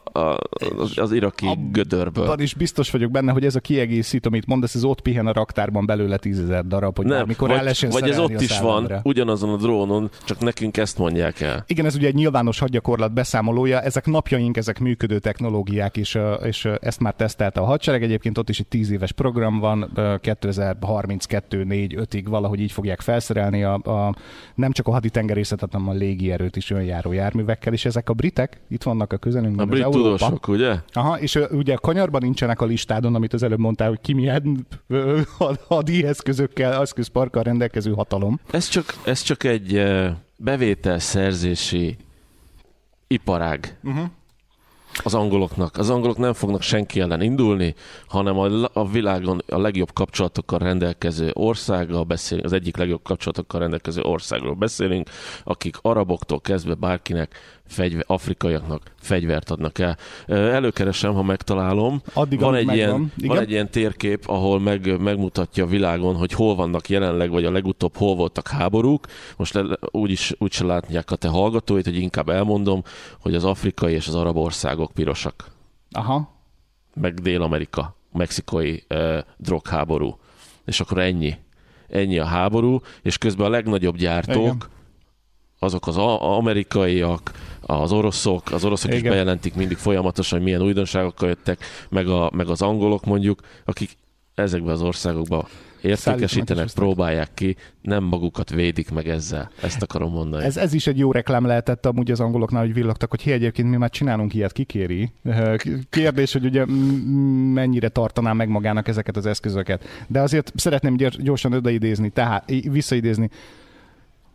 az, az iraki Ab- gödörből. Abban is biztos vagyok benne, hogy ez a kiegészítő, amit mondasz, ez ott pihen a raktárban belőle tízezer darab, hogy Nem, amikor el vagy, lehessen vagy ez ott is van, ugyanazon a drónon, csak nekünk ezt mondják el. Igen, ez ugye egy nyilvános hadgyakorlat beszámolója, ezek napjaink, ezek működő technológiák, és, és ezt már tesztelte a hadsereg. Egyébként ott is egy tíz éves program van, ö, 2032 4 5 ig valahogy így fogják felszerelni a, a, nem csak a haditengerészetet, hanem a légierőt is önjáró járművekkel, és ezek a britek itt vannak a közelünkben. A brit Európa. tudósok, ugye? Aha, és ugye a kanyarban nincsenek a listádon, amit az előbb mondtál, hogy ki milyen hadi eszközökkel, eszközparkkal rendelkező hatalom. Ez csak, ez csak egy bevételszerzési iparág. Uh-huh. Az angoloknak. Az angolok nem fognak senki ellen indulni, hanem a, a világon a legjobb kapcsolatokkal rendelkező országgal beszélünk, az egyik legjobb kapcsolatokkal rendelkező országról beszélünk, akik araboktól kezdve bárkinek, fegyver, afrikaiaknak fegyvert adnak el. Előkeresem, ha megtalálom. Addig, van, egy ilyen, van egy ilyen térkép, ahol meg, megmutatja a világon, hogy hol vannak jelenleg, vagy a legutóbb hol voltak háborúk. Most le, úgy, is, úgy se látják a te hallgatóit, hogy inkább elmondom, hogy az afrikai és az arab országok pirosak Aha. meg Dél-Amerika, mexikai uh, drogháború. És akkor ennyi. Ennyi a háború, és közben a legnagyobb gyártók, Igen. azok az amerikaiak, az oroszok, az oroszok is Igen. bejelentik mindig folyamatosan, hogy milyen újdonságokkal jöttek, meg, a, meg az angolok mondjuk, akik ezekben az országokban értékesítenek, is próbálják ki, nem magukat védik meg ezzel. Ezt akarom mondani. Ez, ez is egy jó reklám lehetett amúgy az angoloknál, hogy villogtak, hogy hi, egyébként mi már csinálunk ilyet, kikéri. Kérdés, hogy ugye mennyire tartaná meg magának ezeket az eszközöket. De azért szeretném gyors- gyorsan odaidézni, tehát visszaidézni.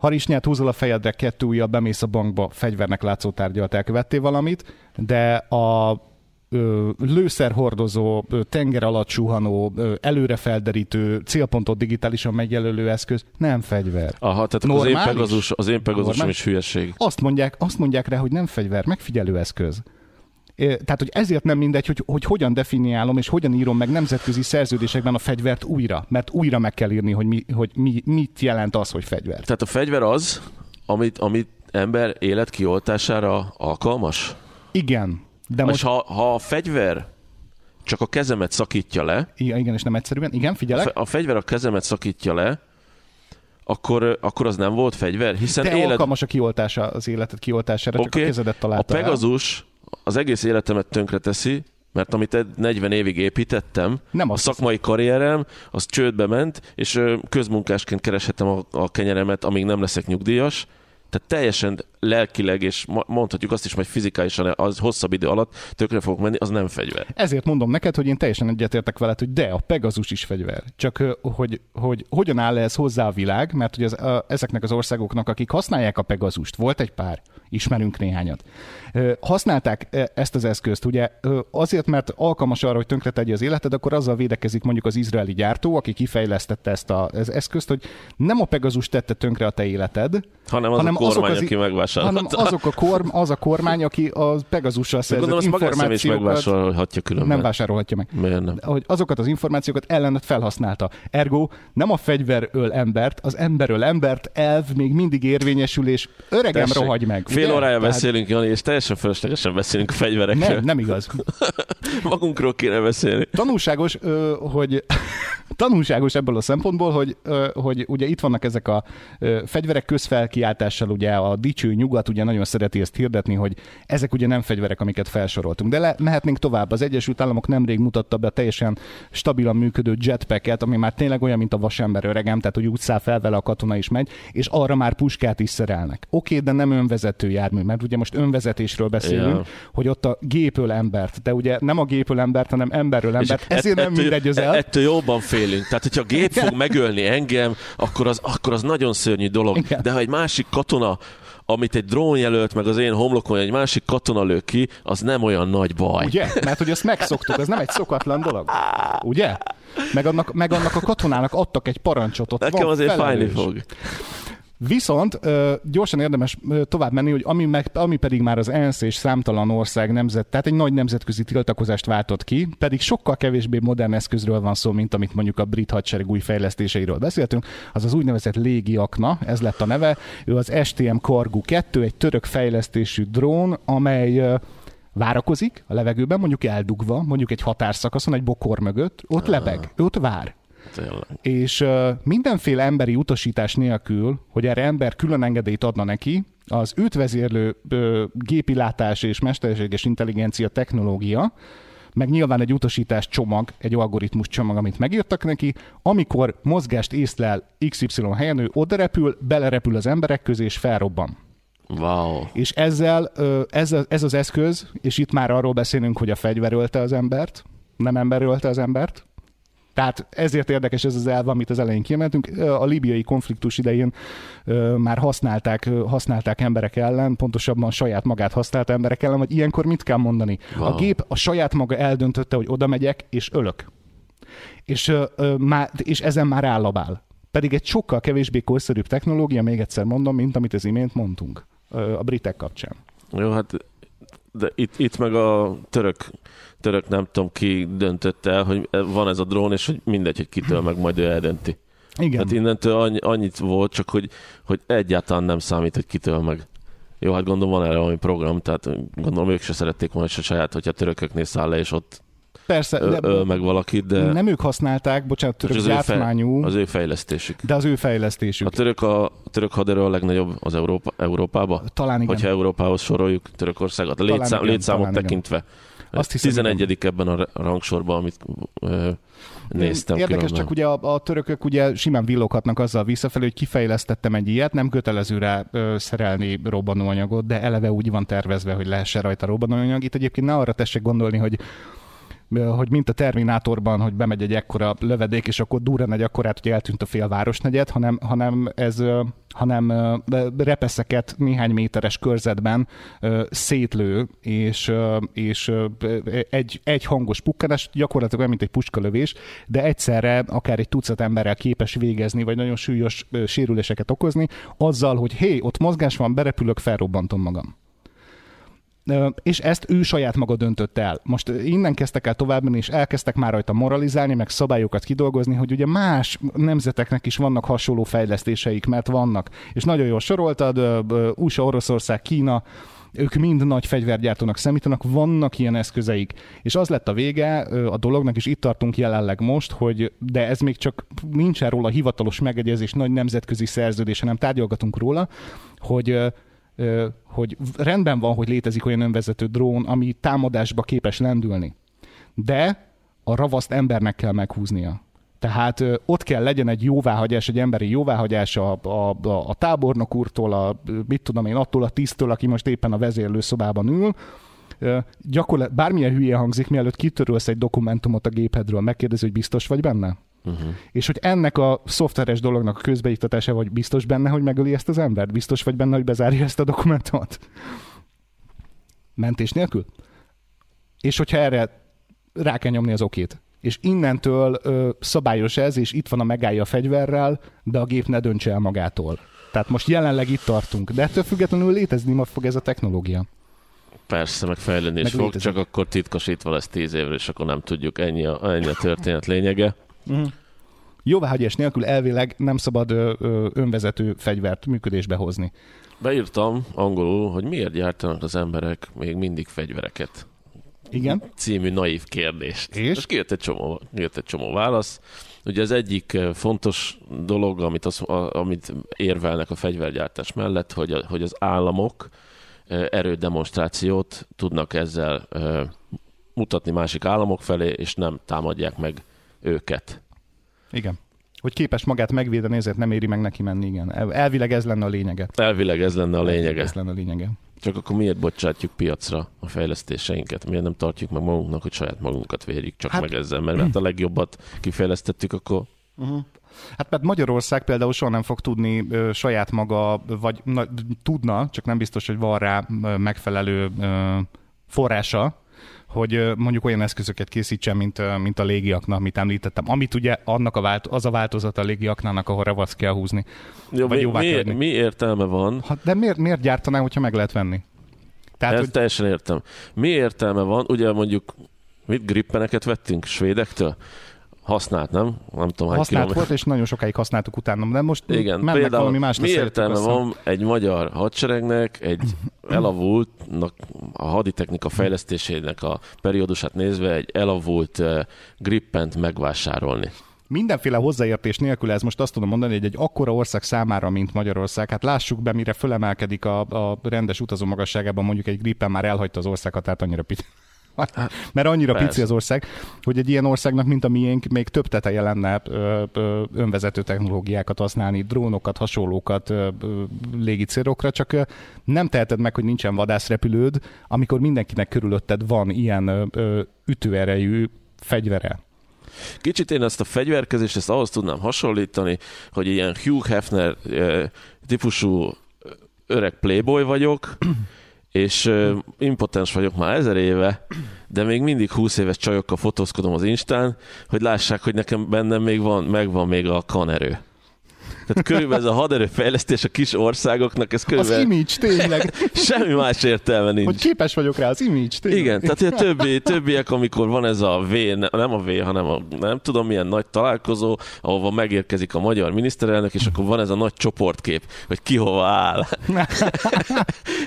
Harisnyát húzol a fejedre, kettő ujjal bemész a bankba, fegyvernek látszó tárgyalt elkövettél valamit, de a lőszerhordozó, tenger alatt suhanó, előre felderítő, célpontot digitálisan megjelölő eszköz nem fegyver. Aha, tehát akkor az én Normális? Pegazus, az én Pegazusom Normális? is hülyeség. Azt mondják, azt mondják rá, hogy nem fegyver, megfigyelő eszköz. Tehát, hogy ezért nem mindegy, hogy, hogy hogyan definiálom és hogyan írom meg nemzetközi szerződésekben a fegyvert újra. Mert újra meg kell írni, hogy, mi, hogy mi, mit jelent az, hogy fegyver. Tehát a fegyver az, amit, amit ember élet kioltására alkalmas? Igen. De most... ha, ha a fegyver csak a kezemet szakítja le, Igen, igen, és nem egyszerűen. Igen, a, figyelek. fe, a fegyver a kezemet szakítja le, akkor, akkor az nem volt fegyver, hiszen De élet... alkalmas a kioltása, az életet kioltására, csak Oké, a kezedet A találta el. Pegazus az egész életemet tönkre teszi, mert amit ed- 40 évig építettem, Nem a szakmai karrierem, az csődbe ment, és közmunkásként kereshetem a, a kenyeremet, amíg nem leszek nyugdíjas. Tehát teljesen lelkileg, és mondhatjuk azt is, hogy fizikálisan az hosszabb idő alatt tökre fogok menni, az nem fegyver. Ezért mondom neked, hogy én teljesen egyetértek veled, hogy de, a Pegasus is fegyver. Csak hogy, hogy hogyan áll ez hozzá a világ, mert hogy az, a, ezeknek az országoknak, akik használják a Pegazust, volt egy pár, ismerünk néhányat, használták ezt az eszközt, ugye azért, mert alkalmas arra, hogy tönkretegye az életed, akkor azzal védekezik mondjuk az izraeli gyártó, aki kifejlesztette ezt az eszközt, hogy nem a Pegasus tette tönkre a te életed, Hanem az a kormány, az, aki megvásárolta. hanem azok a korm, az a kormány, aki a Pegazussal De szerzett gondolom, magászem is információkat megvásárolhatja különben. nem vásárolhatja meg Miért nem? hogy azokat az információkat ellenet felhasználta. Ergo nem a fegyver öl embert, az ember öl embert, elv még mindig érvényesül, és öregem Tessék, rohagy meg. Fél ugye? órája Tehát beszélünk, Jani, és teljesen fölöslegesen beszélünk a fegyverekről. Nem, nem igaz. Magunkról kéne beszélni. Tanulságos, hogy tanulságos ebből a szempontból, hogy, hogy ugye itt vannak ezek a fegyverek közfelkiáltással, ugye a dicső nyugat ugye nagyon szereti ezt hirdetni, hogy ezek ugye nem fegyverek, amiket felsoroltunk. De le, mehetnénk tovább. Az Egyesült Államok nemrég mutatta be a teljesen stabilan működő jetpacket, ami már tényleg olyan, mint a vasember öregem, tehát hogy úgy száll fel vele a katona is megy, és arra már puskát is szerelnek. Oké, de nem önvezető jármű, mert ugye most önvezetésről beszélünk, Ja. hogy ott a gépöl embert, de ugye nem a gépöl embert, hanem emberről embert. És Ezért nem ettől- mindegy az el. Ettől jobban félünk. Tehát, hogyha a gép fog megölni engem, akkor az, akkor az nagyon szörnyű dolog. Igen. De ha egy másik katona amit egy drón jelölt meg az én homlokon, egy másik katona lő ki, az nem olyan nagy baj. Ugye? Mert hogy azt megszoktuk, ez nem egy szokatlan dolog. Ugye? Meg annak, meg annak a katonának adtak egy parancsot. Ott Nekem van azért fájni felelős. fog. Viszont ö, gyorsan érdemes ö, tovább menni, hogy ami, meg, ami pedig már az ENSZ és számtalan ország nemzet, tehát egy nagy nemzetközi tiltakozást váltott ki, pedig sokkal kevésbé modern eszközről van szó, mint amit mondjuk a brit hadsereg új fejlesztéseiről beszéltünk, az az úgynevezett légi akna, ez lett a neve, ő az STM Kargu 2, egy török fejlesztésű drón, amely ö, várakozik a levegőben, mondjuk eldugva, mondjuk egy határszakaszon, egy bokor mögött, ott lebeg, ő ott vár Tényleg. és uh, mindenféle emberi utasítás nélkül, hogy erre ember külön engedélyt adna neki, az őt vezérlő uh, gépilátás és mesterséges intelligencia technológia, meg nyilván egy utasítás csomag, egy algoritmus csomag, amit megírtak neki, amikor mozgást észlel XY helyen, ő oda repül, belerepül az emberek közé, és felrobban. Wow. És ezzel ö, ez, ez az eszköz, és itt már arról beszélünk, hogy a fegyver ölte az embert, nem ember ölte az embert. Tehát ezért érdekes ez az elv, amit az elején kiemeltünk. A libiai konfliktus idején már használták, használták emberek ellen, pontosabban saját magát használta emberek ellen, vagy ilyenkor mit kell mondani? Wow. A gép a saját maga eldöntötte, hogy oda megyek, és ölök. És, és ezen már állabál. Pedig egy sokkal kevésbé korszerűbb technológia, még egyszer mondom, mint amit az imént mondtunk a britek kapcsán. Jó, hát de itt, itt meg a török, török nem tudom ki döntött el, hogy van ez a drón, és hogy mindegy, hogy kitől meg majd ő eldönti. Igen. Hát innentől annyi, annyit volt, csak hogy, hogy egyáltalán nem számít, hogy kitől meg. Jó, hát gondolom van erre valami program, tehát gondolom ők se szerették volna se saját, hogyha törököknél száll le, és ott Persze, de öl meg valakit, de nem ők használták, bocsánat, török az ő, fe, gyártmányú, az ő fejlesztésük. de az ő fejlesztésük. A török, a, a török haderő a legnagyobb az Európa, Európába? Talán igen. Hogyha Európához soroljuk Törökországot, a létszám, igen, létszámot talán igen. tekintve. Azt hiszem, 11. ebben a rangsorban, amit ö, néztem Érdekes, különben. csak ugye a, a törökök ugye simán villoghatnak azzal visszafelé, hogy kifejlesztettem egy ilyet, nem kötelező rá ö, szerelni robbanóanyagot, de eleve úgy van tervezve, hogy lehessen rajta robbanóanyag. Itt egyébként ne arra tessék gondolni, hogy hogy mint a Terminátorban, hogy bemegy egy ekkora lövedék, és akkor durran egy akkorát, hogy eltűnt a fél városnegyed, hanem, hanem ez hanem repeszeket néhány méteres körzetben szétlő, és, és egy, egy hangos pukkanás, gyakorlatilag olyan, mint egy puskalövés, de egyszerre akár egy tucat emberrel képes végezni, vagy nagyon súlyos sérüléseket okozni, azzal, hogy hé, ott mozgás van, berepülök, felrobbantom magam. És ezt ő saját maga döntött el. Most innen kezdtek el tovább és elkezdtek már rajta moralizálni, meg szabályokat kidolgozni, hogy ugye más nemzeteknek is vannak hasonló fejlesztéseik, mert vannak. És nagyon jól soroltad, USA, Oroszország, Kína, ők mind nagy fegyvergyártónak számítanak, vannak ilyen eszközeik. És az lett a vége a dolognak, és itt tartunk jelenleg most, hogy de ez még csak nincsen róla hivatalos megegyezés, nagy nemzetközi szerződés, hanem tárgyalgatunk róla, hogy hogy rendben van, hogy létezik olyan önvezető drón, ami támadásba képes lendülni. de a ravaszt embernek kell meghúznia. Tehát ott kell legyen egy jóváhagyás, egy emberi jóváhagyás a, a, a, tábornok úrtól, a, mit tudom én, attól a tisztől, aki most éppen a vezérlőszobában ül, gyakorlatilag bármilyen hülye hangzik, mielőtt kitörölsz egy dokumentumot a gépedről, megkérdezi, hogy biztos vagy benne? Uh-huh. És hogy ennek a szoftveres dolognak a közbeiktatása vagy biztos benne, hogy megöli ezt az embert? Biztos vagy benne, hogy bezárja ezt a dokumentumot? Mentés nélkül? És hogyha erre rá kell nyomni az okét. És innentől ö, szabályos ez, és itt van a megállja a fegyverrel, de a gép ne döntse el magától. Tehát most jelenleg itt tartunk, de ettől függetlenül létezni ma fog ez a technológia. Persze, meg fejlődni is fog, létezik. csak akkor titkosítva lesz tíz évre, és akkor nem tudjuk, ennyi a, ennyi a történet lényege. Uh-huh. Jóváhagyás nélkül elvileg nem szabad ö, ö, önvezető fegyvert működésbe hozni. Beírtam angolul, hogy miért gyártanak az emberek még mindig fegyvereket. Igen. Című naív kérdést. És? És kijött egy csomó, kijött egy csomó válasz. Ugye az egyik fontos dolog, amit, az, amit érvelnek a fegyvergyártás mellett, hogy, a, hogy az államok erődemonstrációt tudnak ezzel mutatni másik államok felé, és nem támadják meg őket. Igen. Hogy képes magát megvédeni, ezért nem éri meg neki menni, igen. Elvileg ez lenne a lényege. Elvileg ez lenne a lényege. Ez lenne a lényege. Csak akkor miért bocsátjuk piacra a fejlesztéseinket? Miért nem tartjuk meg magunknak, hogy saját magunkat vérjük csak hát... meg ezzel? Mert hát a legjobbat kifejlesztettük, akkor... Uh-huh. Hát mert Magyarország például soha nem fog tudni ö, saját maga, vagy na, tudna, csak nem biztos, hogy van rá ö, megfelelő ö, forrása, hogy mondjuk olyan eszközöket készítsen, mint, mint a légiaknak, amit említettem, amit ugye annak a vált, az a változat a légiaknának, ahol revasz kell húzni. Jó, vagy mi, mi, mi, értelme van? Ha, de miért, miért gyártaná, hogyha meg lehet venni? Tehát, Ezt hogy... teljesen értem. Mi értelme van? Ugye mondjuk mit grippeneket vettünk svédektől? Használt, nem? Nem tudom, hány Használt kilométer. volt, és nagyon sokáig használtuk utána, de most Igen, mennek valami más. Mi értelme van egy magyar hadseregnek, egy elavultnak, a haditechnika fejlesztésének a periódusát nézve egy elavult uh, grippent megvásárolni? mindenféle hozzáértés nélkül ez most azt tudom mondani, hogy egy akkora ország számára, mint Magyarország, hát lássuk be, mire fölemelkedik a, a rendes utazó magasságában, mondjuk egy grippen már elhagyta az országot, tehát annyira pit mert annyira Persze. pici az ország, hogy egy ilyen országnak, mint a miénk, még több teteje lenne ö, ö, önvezető technológiákat használni, drónokat, hasonlókat ö, ö, légicélokra, csak ö, nem teheted meg, hogy nincsen vadászrepülőd, amikor mindenkinek körülötted van ilyen ö, ö, ütőerejű fegyvere. Kicsit én ezt a fegyverkezést ezt ahhoz tudnám hasonlítani, hogy ilyen Hugh Hefner típusú öreg playboy vagyok, és uh, impotens vagyok már ezer éve, de még mindig 20 éves csajokkal fotózkodom az Instán, hogy lássák, hogy nekem bennem még van, megvan még a kanerő. Tehát körülbelül ez a haderőfejlesztés a kis országoknak, ez körülbelül... Az image, tényleg. Semmi más értelme nincs. Hogy képes vagyok rá, az image, tényleg. Igen, tehát a többi, többiek, amikor van ez a V, nem a V, hanem a nem tudom milyen nagy találkozó, ahova megérkezik a magyar miniszterelnök, és akkor van ez a nagy csoportkép, hogy ki hova áll.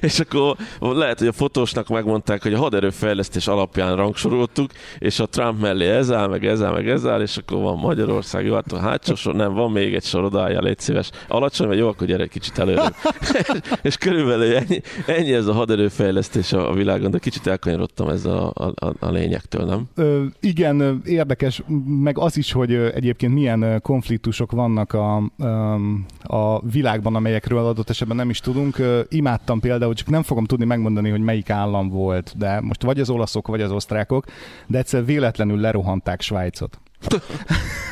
és akkor lehet, hogy a fotósnak megmondták, hogy a haderőfejlesztés alapján rangsoroltuk, és a Trump mellé ez áll, meg ez áll, meg ez áll, és akkor van Magyarország, jó, hát hátsó sor, nem, van még egy sor, odaállja, légy szíves. Alacsony vagy jó, akkor gyere egy kicsit előre. és körülbelül ennyi, ennyi ez a haderőfejlesztés a világon, de kicsit elkanyarodtam ezzel a, a, a lényektől, nem? Ö, igen, érdekes, meg az is, hogy egyébként milyen konfliktusok vannak a, a világban, amelyekről adott esetben nem is tudunk. Imádtam például, csak nem fogom tudni megmondani, hogy melyik állam volt, de most vagy az olaszok, vagy az osztrákok, de egyszer véletlenül lerohanták Svájcot.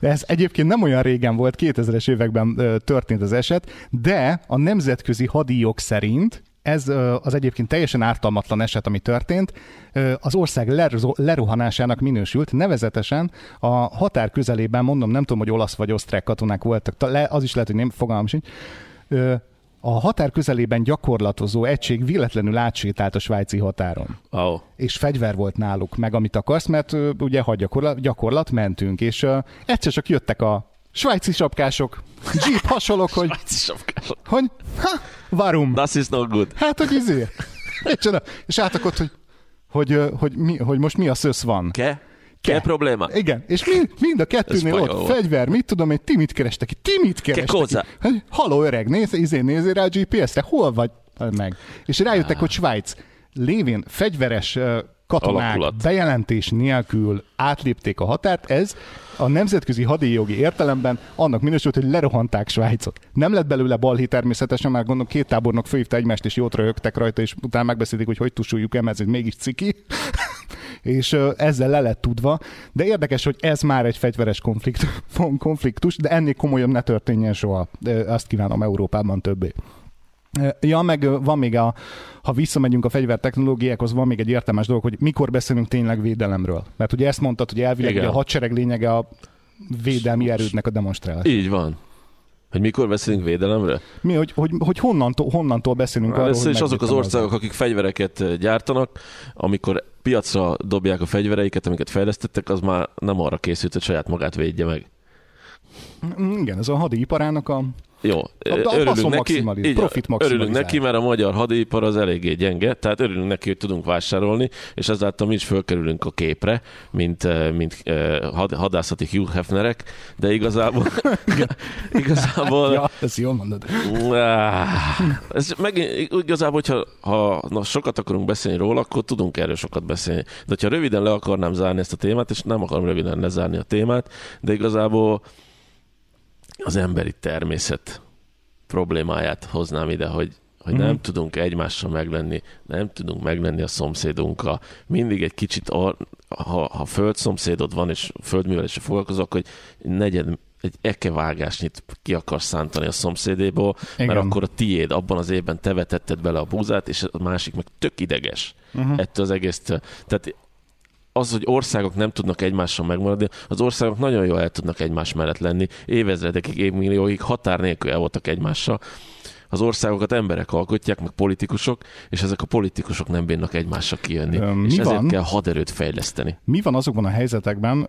De ez egyébként nem olyan régen volt, 2000-es években történt az eset, de a nemzetközi hadíjok szerint ez az egyébként teljesen ártalmatlan eset, ami történt, az ország lerohanásának minősült, nevezetesen a határ közelében, mondom, nem tudom, hogy olasz vagy osztrák katonák voltak, az is lehet, hogy nem, fogalmam sincs, a határ közelében gyakorlatozó egység véletlenül átsétált a svájci határon. Oh. És fegyver volt náluk, meg amit akarsz, mert uh, ugye hadgyakorlat gyakorlat mentünk, és uh, egyszer csak jöttek a svájci sapkások, jeep hasonlók, hogy... Svájci sapkások. Hogy, ha, varum. Das is not good. Hát, hogy izé. És átakott, hogy, hogy, hogy, mi, hogy most mi a szösz van. Ke? Ke probléma? Igen, és mind, mind a kettőnél ott fegyver, mit tudom én, ti mit kerestek Ti mit kerestek Haló öreg, nézz, izé, nézzél rá a GPS-re, hol vagy meg? És rájöttek, hogy Svájc lévén fegyveres katonák Alakulat. bejelentés nélkül átlépték a határt, ez a nemzetközi hadijogi értelemben annak minősült, hogy lerohanták Svájcot. Nem lett belőle balhé természetesen, mert gondolom két tábornok főhívta egymást, és jót röhögtek rajta, és utána megbeszélték, hogy hogy tusuljuk el, ez mégis ciki. És ezzel le lett tudva. De érdekes, hogy ez már egy fegyveres konfliktus, konfliktus de ennél komolyabb ne történjen soha. Azt kívánom Európában többé. Ja, meg van még a, ha visszamegyünk a fegyvertechnológiákhoz, van még egy értelmes dolog, hogy mikor beszélünk tényleg védelemről. Mert ugye ezt mondtad, hogy elvileg a hadsereg lényege a védelmi erődnek a demonstrálás. Így van. Hogy mikor beszélünk védelemről? Mi, hogy, hogy, hogy honnantól, honnantól beszélünk arról, Először hogy is azok az országok, akik fegyvereket eh, gyártanak, amikor piacra dobják a fegyvereiket, amiket fejlesztettek, az már nem arra készült, hogy saját magát védje meg. Mm, Igen, ez a hadiiparának a... Jó, haszon örülünk neki, így, profit örülünk neki, mert a magyar hadipar az eléggé gyenge, tehát örülünk neki, hogy tudunk vásárolni, és ezáltal mi is fölkerülünk a képre, mint, eh, mint eh, had, hadászati Hugh Hefnerek, de igazából, igazából Ja, ezt jól mondod. Ez megint igazából, hogyha ha na, sokat akarunk beszélni róla, akkor tudunk erről sokat beszélni. De ha röviden le akarnám zárni ezt a témát, és nem akarom röviden lezárni a témát, de igazából az emberi természet problémáját hoznám ide, hogy, hogy Mhm. nem tudunk egymással meglenni, nem tudunk meglenni a szomszédunkkal. Mindig egy kicsit, ar, ha, ha földszomszédod van, és földművelésre foglalkozok, hogy negyed, egy ekevágásnyit ki akarsz szántani a szomszédéból, Igen. mert akkor a tiéd abban az évben te vetetted bele a búzát, és a másik meg tök ideges Uh-huh. ettől az egész. Tehát az, hogy országok nem tudnak egymással megmaradni, az országok nagyon jól el tudnak egymás mellett lenni, évezredekig, évmillióig határ nélkül el voltak egymással. Az országokat emberek alkotják, meg politikusok, és ezek a politikusok nem bírnak egymással kijönni. Ö, mi és ezért van? kell haderőt fejleszteni. Mi van azokban a helyzetekben?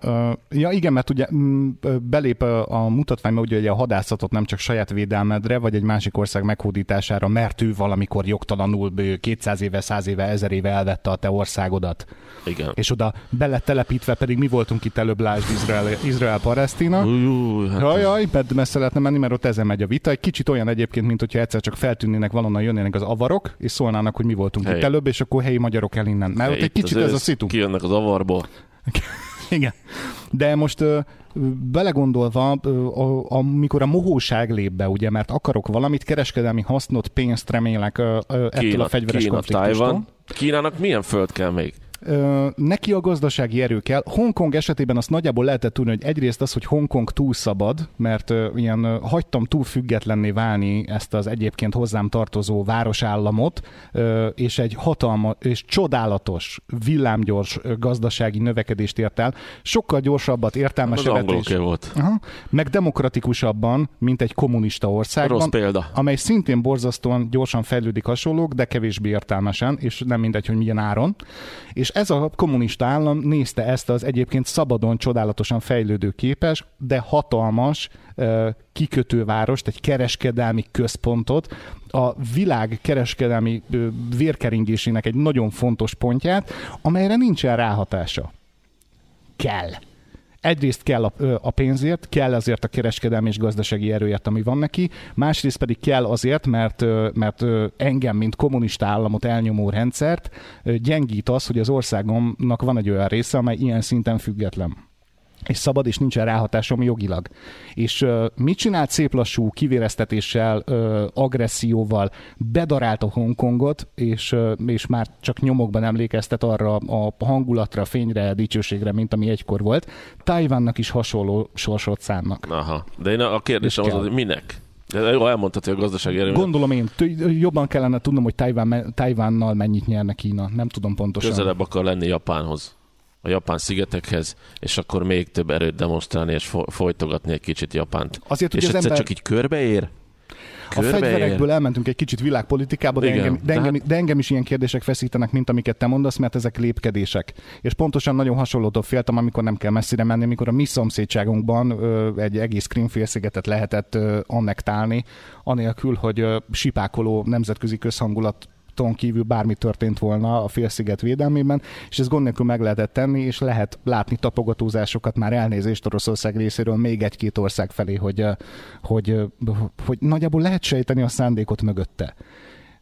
Ja igen, mert ugye mm, belép a mutatványba, ugye ugye a hadászatot nem csak saját védelmedre, vagy egy másik ország meghódítására, mert ő valamikor jogtalanul ö, 200 éve, 100 éve, 1000 éve elvette a te országodat. Igen. És oda beletelepítve pedig mi voltunk itt előbb, lásd Izrael, Izrael-Palesztina. Új, új, hát mert messze lehetne menni, mert ott ezen megy a vita. Egy kicsit olyan egyébként, mint hogyha egyszer csak feltűnnének valonnan jönnének az avarok, és szólnának, hogy mi voltunk Helyi. itt előbb, és akkor helyi magyarok el innen. Mert ott egy kicsit ez a szitu. Kijönnek az avarból. Igen. De most ö, belegondolva, ö, a- amikor a mohóság lép be, ugye, mert akarok valamit, kereskedelmi hasznot, pénzt remélek ö, ö, ettől Kína, a fegyveres Kína, konfliktustól. Kínának milyen föld kell még? Ö, neki a gazdasági erő kell. Hongkong esetében azt nagyjából lehetett tudni, hogy egyrészt az, hogy Hongkong túl szabad, mert ö, ilyen ö, hagytam túl függetlenné válni ezt az egyébként hozzám tartozó városállamot, ö, és egy hatalma és csodálatos, villámgyors ö, gazdasági növekedést ért el. Sokkal gyorsabbat, értelmesebbet és, volt. Aha, meg demokratikusabban, mint egy kommunista országban Rossz példa. amely szintén borzasztóan gyorsan fejlődik hasonlók, de kevésbé értelmesen, és nem mindegy, hogy milyen áron. És ez a kommunista állam nézte ezt az egyébként szabadon, csodálatosan fejlődő képes, de hatalmas kikötővárost, egy kereskedelmi központot, a világ kereskedelmi vérkeringésének egy nagyon fontos pontját, amelyre nincsen ráhatása. Kell egyrészt kell a, a pénzért, kell azért a kereskedelmi és gazdasági erőért, ami van neki, másrészt pedig kell azért, mert, mert engem, mint kommunista államot elnyomó rendszert gyengít az, hogy az országomnak van egy olyan része, amely ilyen szinten független és szabad, és nincsen ráhatásom jogilag. És uh, mit csinált szép lassú kivéreztetéssel, uh, agresszióval, bedarált a Hongkongot, és, uh, és már csak nyomokban emlékeztet arra a hangulatra, fényre, dicsőségre, mint ami egykor volt. Tajvannak is hasonló sorsot szánnak. Aha. De én a kérdésem És az, hogy minek? De jó, elmondtad, hogy a gazdasági erő Gondolom én, jobban kellene tudnom, hogy Tajvánnal mennyit nyerne Kína. Nem tudom pontosan. közelebb akar lenni Japánhoz, a japán szigetekhez, és akkor még több erőt demonstrálni és fo- folytogatni egy kicsit Japánt. Azért, hogy és az egyszer ember... csak így körbeér? A fegyverekből elmentünk egy kicsit világpolitikába, de, Igen, engem, de, engem, tehát- de engem is ilyen kérdések feszítenek, mint amiket te mondasz, mert ezek lépkedések. És pontosan nagyon hasonlótól féltem, amikor nem kell messzire menni, amikor a mi szomszédságunkban ö, egy egész Krimfélszigetet lehetett ö, annektálni, anélkül, hogy ö, sipákoló nemzetközi közhangulat ton kívül bármi történt volna a félsziget védelmében, és ezt gond nélkül meg lehetett tenni, és lehet látni tapogatózásokat már elnézést Oroszország részéről még egy-két ország felé, hogy, hogy, ö, hogy nagyjából lehet sejteni a szándékot mögötte.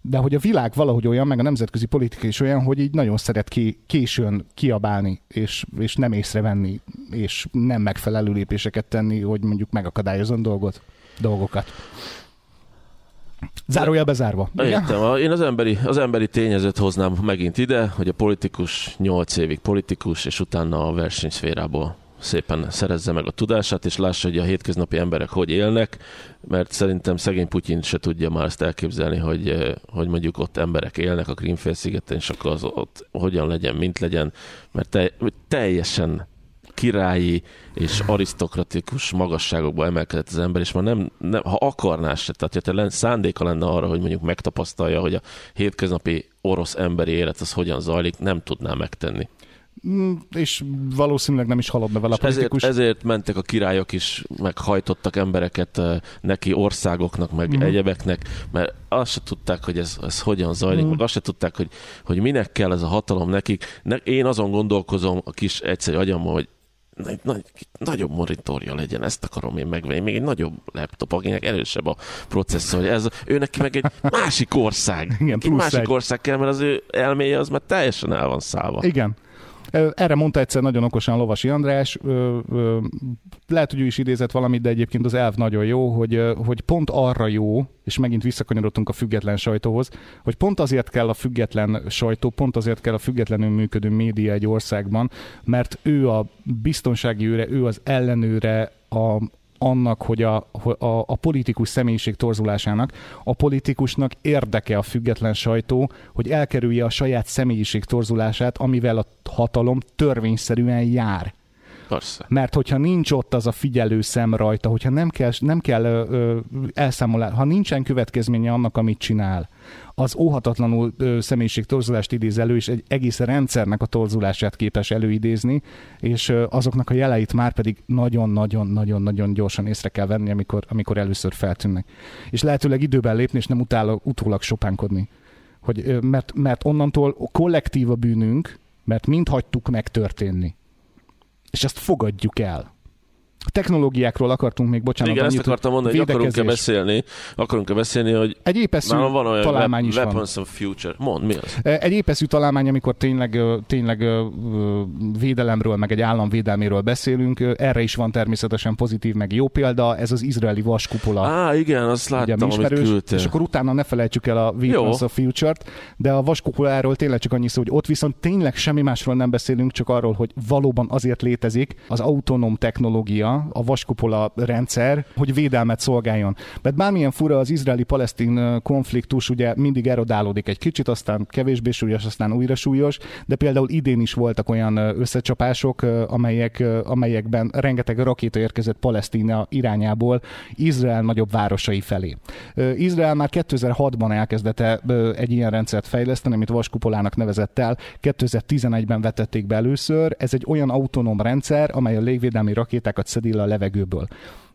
de hogy a világ valahogy olyan, meg a nemzetközi politika is olyan, hogy így nagyon szeret ki, későn kiabálni, és, és nem észrevenni, és nem megfelelő lépéseket tenni, hogy mondjuk megakadályozon dolgot, dolgokat. Zárója bezárva. Értem. Én az emberi, az emberi tényezőt hoznám megint ide, hogy a politikus 8 évig politikus, és utána a versenyszférából szépen szerezze meg a tudását, és lássa, hogy a hétköznapi emberek hogy élnek, mert szerintem szegény Putyin se tudja már ezt elképzelni, hogy, eh, hogy mondjuk ott emberek élnek a Krímfélszigeten, és akkor az ott hogyan legyen, mint legyen, mert te, teljesen királyi és arisztokratikus magasságokba emelkedett az ember, és már nem, nem ha akarná se, tehát ha te szándéka lenne arra, hogy mondjuk megtapasztalja, hogy a hétköznapi orosz emberi élet az hogyan zajlik, nem tudná megtenni. Mm, és valószínűleg nem is haladna vele a politikus. Ezért, ezért mentek a királyok is, meg hajtottak embereket neki, országoknak, meg mm. egyebeknek, mert azt se tudták, hogy ez, ez hogyan zajlik, mm. meg azt se tudták, hogy, hogy minek kell ez a hatalom nekik. Én azon gondolkozom a kis egyszerű agyammal, hogy nagy, nagy, nagyobb monitorja legyen, ezt akarom én megvenni, még egy nagyobb laptop, akinek erősebb a processzor. Ez, ő neki meg egy másik ország. Igen, egy másik egy. ország kell, mert az ő elméje az már teljesen el van szállva. Igen. Erre mondta egyszer nagyon okosan Lovasi András, lehet, hogy ő is idézett valamit, de egyébként az elv nagyon jó, hogy, hogy pont arra jó, és megint visszakanyarodtunk a független sajtóhoz, hogy pont azért kell a független sajtó, pont azért kell a függetlenül működő média egy országban, mert ő a biztonsági őre, ő az ellenőre a, annak, hogy a, a, a politikus személyiség torzulásának, a politikusnak érdeke a független sajtó, hogy elkerülje a saját személyiség torzulását, amivel a hatalom törvényszerűen jár. Persze. Mert hogyha nincs ott az a figyelő szem rajta, hogyha nem kell, nem kell ö, ha nincsen következménye annak, amit csinál, az óhatatlanul ö, személyiségtorzulást idéz elő, és egy egész rendszernek a torzulását képes előidézni, és ö, azoknak a jeleit már pedig nagyon-nagyon-nagyon-nagyon gyorsan észre kell venni, amikor, amikor először feltűnnek. És lehetőleg időben lépni, és nem utála, utólag sopánkodni. Hogy, ö, mert, mert onnantól kollektív a bűnünk, mert mind hagytuk megtörténni és ezt fogadjuk el. Technológiákról akartunk még, bocsánat. Igen, ezt akartam mondani, hogy akarunk-e beszélni, akarunk-e beszélni, hogy egy épeszű van olyan találmány is Weapons van. of Future. Mond, mi az? Egy épeszű találmány, amikor tényleg, tényleg védelemről, meg egy állam védelméről beszélünk, erre is van természetesen pozitív, meg jó példa, ez az izraeli vaskupola. Á, igen, azt láttam, ugye, amit küldtél. És akkor utána ne felejtsük el a Weapons jó. of Future-t, de a vaskupoláról tényleg csak annyi szó, hogy ott viszont tényleg semmi másról nem beszélünk, csak arról, hogy valóban azért létezik az autonóm technológia, a vaskupola rendszer, hogy védelmet szolgáljon. Mert bármilyen fura az izraeli-palesztin konfliktus, ugye mindig erodálódik egy kicsit, aztán kevésbé súlyos, aztán újra súlyos, de például idén is voltak olyan összecsapások, amelyek, amelyekben rengeteg rakéta érkezett Palesztina irányából Izrael nagyobb városai felé. Izrael már 2006-ban elkezdett egy ilyen rendszert fejleszteni, amit vaskupolának nevezett el. 2011-ben vetették be először. Ez egy olyan autonóm rendszer, amely a légvédelmi rakétákat szedi le a levegőből.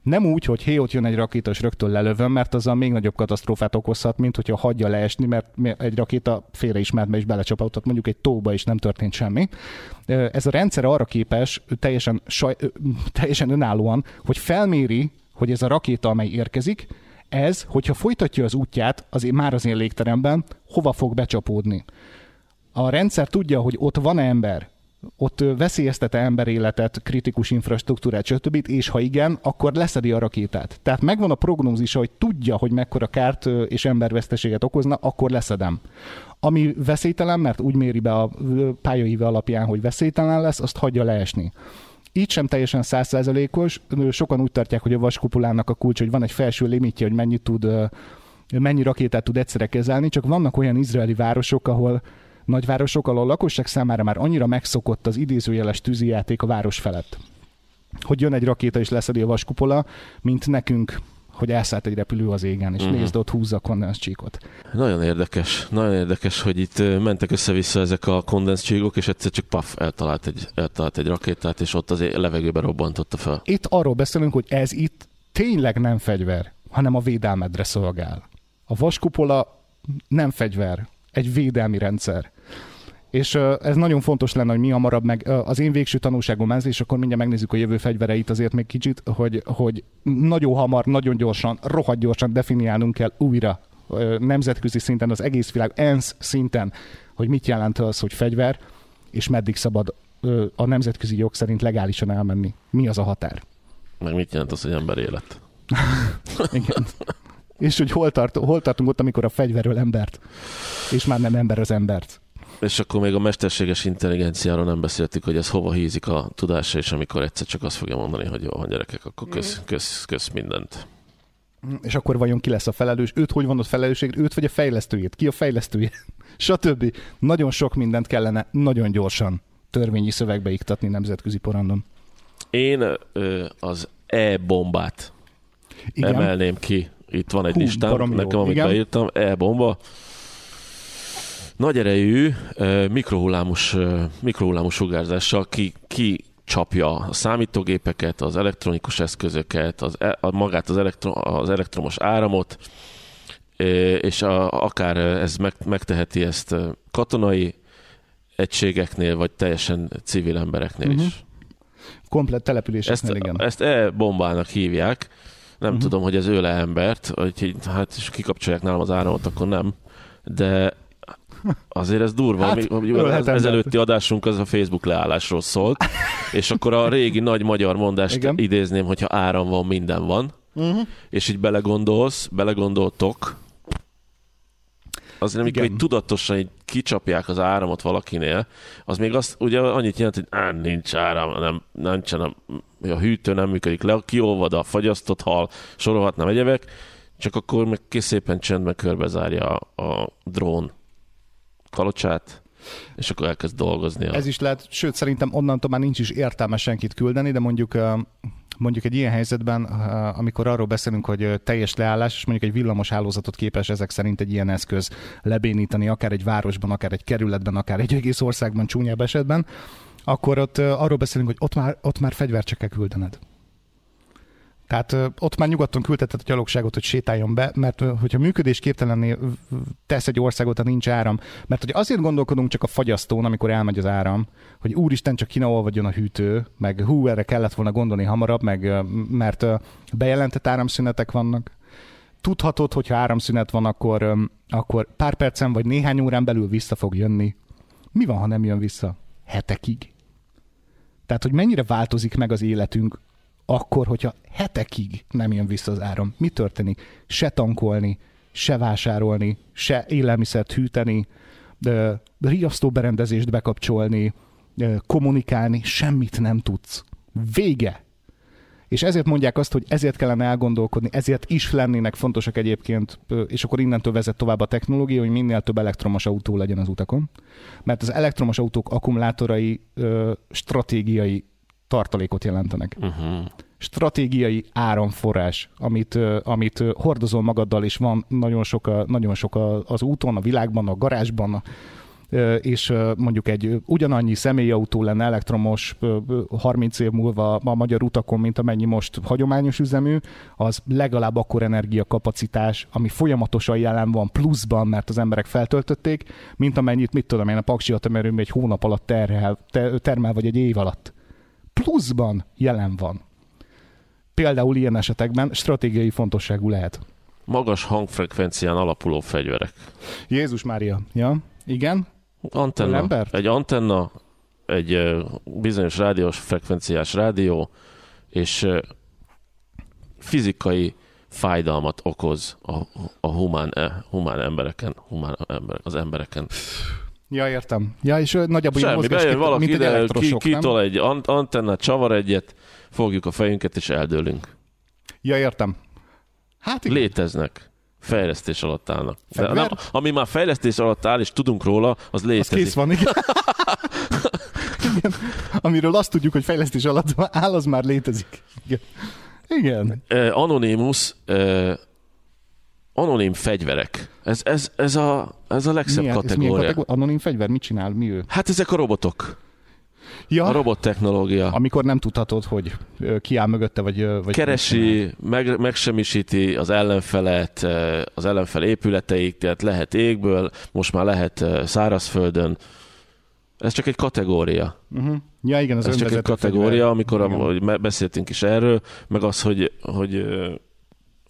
Nem úgy, hogy hé, ott jön egy rakéta, és rögtön lelövöm, mert az a még nagyobb katasztrófát okozhat, mint hogyha hagyja leesni, mert egy rakéta félreismertbe is belecsapautott mondjuk egy tóba, és nem történt semmi. Ez a rendszer arra képes, teljesen, saj, teljesen önállóan, hogy felméri, hogy ez a rakéta, amely érkezik, ez, hogyha folytatja az útját azért már az én légteremben, hova fog becsapódni. A rendszer tudja, hogy ott van ember, ott veszélyeztet emberéletet, kritikus infrastruktúrát, stb. És ha igen, akkor leszedi a rakétát. Tehát megvan a prognózisa, hogy tudja, hogy mekkora kárt és emberveszteséget okozna, akkor leszedem. Ami veszélytelen, mert úgy méri be a pályaíve alapján, hogy veszélytelen lesz, azt hagyja leesni. Így sem teljesen százszázalékos. Sokan úgy tartják, hogy a vaskupulának a kulcs, hogy van egy felső limitje, hogy mennyit tud, mennyi rakétát tud egyszerre kezelni, csak vannak olyan izraeli városok, ahol nagyvárosokkal a lakosság számára már annyira megszokott az idézőjeles tűzijáték a város felett, hogy jön egy rakéta és leszedi a vaskupola, mint nekünk hogy elszállt egy repülő az égen, és uh-huh. nézd, ott húzza a kondenscsíkot. Nagyon érdekes, nagyon érdekes, hogy itt mentek össze-vissza ezek a kondenscsíkok, és egyszer csak paf, eltalált egy, eltalált egy rakétát, és ott az levegőbe robbantotta fel. Itt arról beszélünk, hogy ez itt tényleg nem fegyver, hanem a védelmedre szolgál. A vaskupola nem fegyver, egy védelmi rendszer. És ez nagyon fontos lenne, hogy mi hamarabb meg az én végső tanulságom ez, és akkor mindjárt megnézzük a jövő fegyvereit azért még kicsit, hogy, hogy nagyon hamar, nagyon gyorsan, rohadt gyorsan definiálnunk kell újra nemzetközi szinten, az egész világ, ENSZ szinten, hogy mit jelent az, hogy fegyver, és meddig szabad a nemzetközi jog szerint legálisan elmenni. Mi az a határ? Meg mit jelent az, hogy ember élet? Igen. És hogy hol, tart, hol tartunk ott, amikor a fegyverről embert, és már nem ember az embert. És akkor még a mesterséges intelligenciáról nem beszéltük, hogy ez hova hízik a tudása, és amikor egyszer csak azt fogja mondani, hogy jó van gyerekek, akkor kösz, kösz, kösz mindent. És akkor vajon ki lesz a felelős? Őt hogy vonott felelősség? Őt vagy a fejlesztőjét? Ki a fejlesztője? Stb. Nagyon sok mindent kellene nagyon gyorsan törvényi szövegbe iktatni nemzetközi porondon. Én ö, az e-bombát Igen. emelném ki. Itt van egy Hú, listám, nekem, amit Igen. beírtam, e-bomba. Nagy erejű mikrohullámos, mikrohullámos sugárzással ki, ki csapja a számítógépeket, az elektronikus eszközöket, az, e, a, magát az, elektro, az elektromos áramot, és a, akár ez meg, megteheti ezt katonai egységeknél, vagy teljesen civil embereknél uh-huh. is. Komplett településeknél, ezt, igen. Ezt e-bombának hívják. Nem uh-huh. tudom, hogy ez öle embert, hogy hát és kikapcsolják nálam az áramot, akkor nem. De Azért ez durva. Hát, az ezelőtti adásunk az a Facebook leállásról szólt, és akkor a régi nagy magyar mondást Igen. idézném, hogyha áram van, minden van. Uh-huh. És így belegondolsz, belegondoltok, azért amikor így tudatosan így kicsapják az áramot valakinél, az még azt ugye annyit jelent, hogy á, nincs áram, nem, nincsen a, a hűtő nem működik le, kiolvad a fagyasztott hal, sorolhatnám egyebek, csak akkor meg szépen csendben körbezárja a, a drón kalocsát, és akkor elkezd dolgozni. Ez is lehet, sőt szerintem onnantól már nincs is értelme senkit küldeni, de mondjuk mondjuk egy ilyen helyzetben, amikor arról beszélünk, hogy teljes leállás, és mondjuk egy villamos hálózatot képes ezek szerint egy ilyen eszköz lebénítani, akár egy városban, akár egy kerületben, akár egy egész országban csúnyább esetben, akkor ott arról beszélünk, hogy ott már, ott már fegyvert csak kell küldened. Tehát ott már nyugodtan küldheted a gyalogságot, hogy sétáljon be, mert hogyha működésképtelenné tesz egy országot, ha nincs áram, mert hogy azért gondolkodunk csak a fagyasztón, amikor elmegy az áram, hogy úristen csak kina olvadjon a hűtő, meg hú, erre kellett volna gondolni hamarabb, meg mert bejelentett áramszünetek vannak. Tudhatod, hogyha áramszünet van, akkor, akkor pár percen vagy néhány órán belül vissza fog jönni. Mi van, ha nem jön vissza? Hetekig. Tehát, hogy mennyire változik meg az életünk akkor, hogyha hetekig nem jön vissza az áram, mi történik? Se tankolni, se vásárolni, se élelmiszert hűteni, de riasztó berendezést bekapcsolni, kommunikálni, semmit nem tudsz. Vége. És ezért mondják azt, hogy ezért kellene elgondolkodni, ezért is lennének fontosak egyébként, és akkor innentől vezet tovább a technológia, hogy minél több elektromos autó legyen az utakon. Mert az elektromos autók akkumulátorai stratégiai tartalékot jelentenek. Uh-huh. Stratégiai áramforrás, amit, amit hordozol magaddal, és van nagyon sok, a, nagyon sok a, az úton, a világban, a garázsban, és mondjuk egy ugyanannyi személyautó lenne elektromos 30 év múlva a magyar utakon, mint amennyi most hagyományos üzemű, az legalább akkor energiakapacitás, ami folyamatosan jelen van pluszban, mert az emberek feltöltötték, mint amennyit, mit tudom én, a paksi atomerőmű egy hónap alatt terhel, termel, vagy egy év alatt pluszban jelen van. Például ilyen esetekben stratégiai fontosságú lehet. Magas hangfrekvencián alapuló fegyverek. Jézus Mária, ja, igen. Antenna. Egy antenna, egy bizonyos rádiós frekvenciás rádió, és fizikai fájdalmat okoz a, a humán, e, humán embereken, humán ember, az embereken. Ja, értem. Ja, és nagyjából Semmi, bejön valaki mint ide, ki, kitol egy antenna, csavar egyet, fogjuk a fejünket és eldőlünk. Ja, értem. Hát igen. Léteznek. Fejlesztés alatt állnak. De, nem, ami már fejlesztés alatt áll, és tudunk róla, az létezik. Az kész van, igen. igen. Amiről azt tudjuk, hogy fejlesztés alatt áll, az már létezik. Igen. Igen. Anonymous Anonim fegyverek. Ez, ez, ez, a, ez a legszebb milyen, kategória. Ez kategória. Anonim fegyver? Mit csinál? Mi ő? Hát ezek a robotok. Ja, a robot technológia. Amikor nem tudhatod, hogy ki áll mögötte, vagy... vagy Keresi, meg, megsemmisíti az ellenfelet, az ellenfel épületeik, tehát lehet égből, most már lehet szárazföldön. Ez csak egy kategória. Uh-huh. Ja, igen, az Ez csak egy kategória, fegyver. amikor a, beszéltünk is erről, meg az, hogy, hogy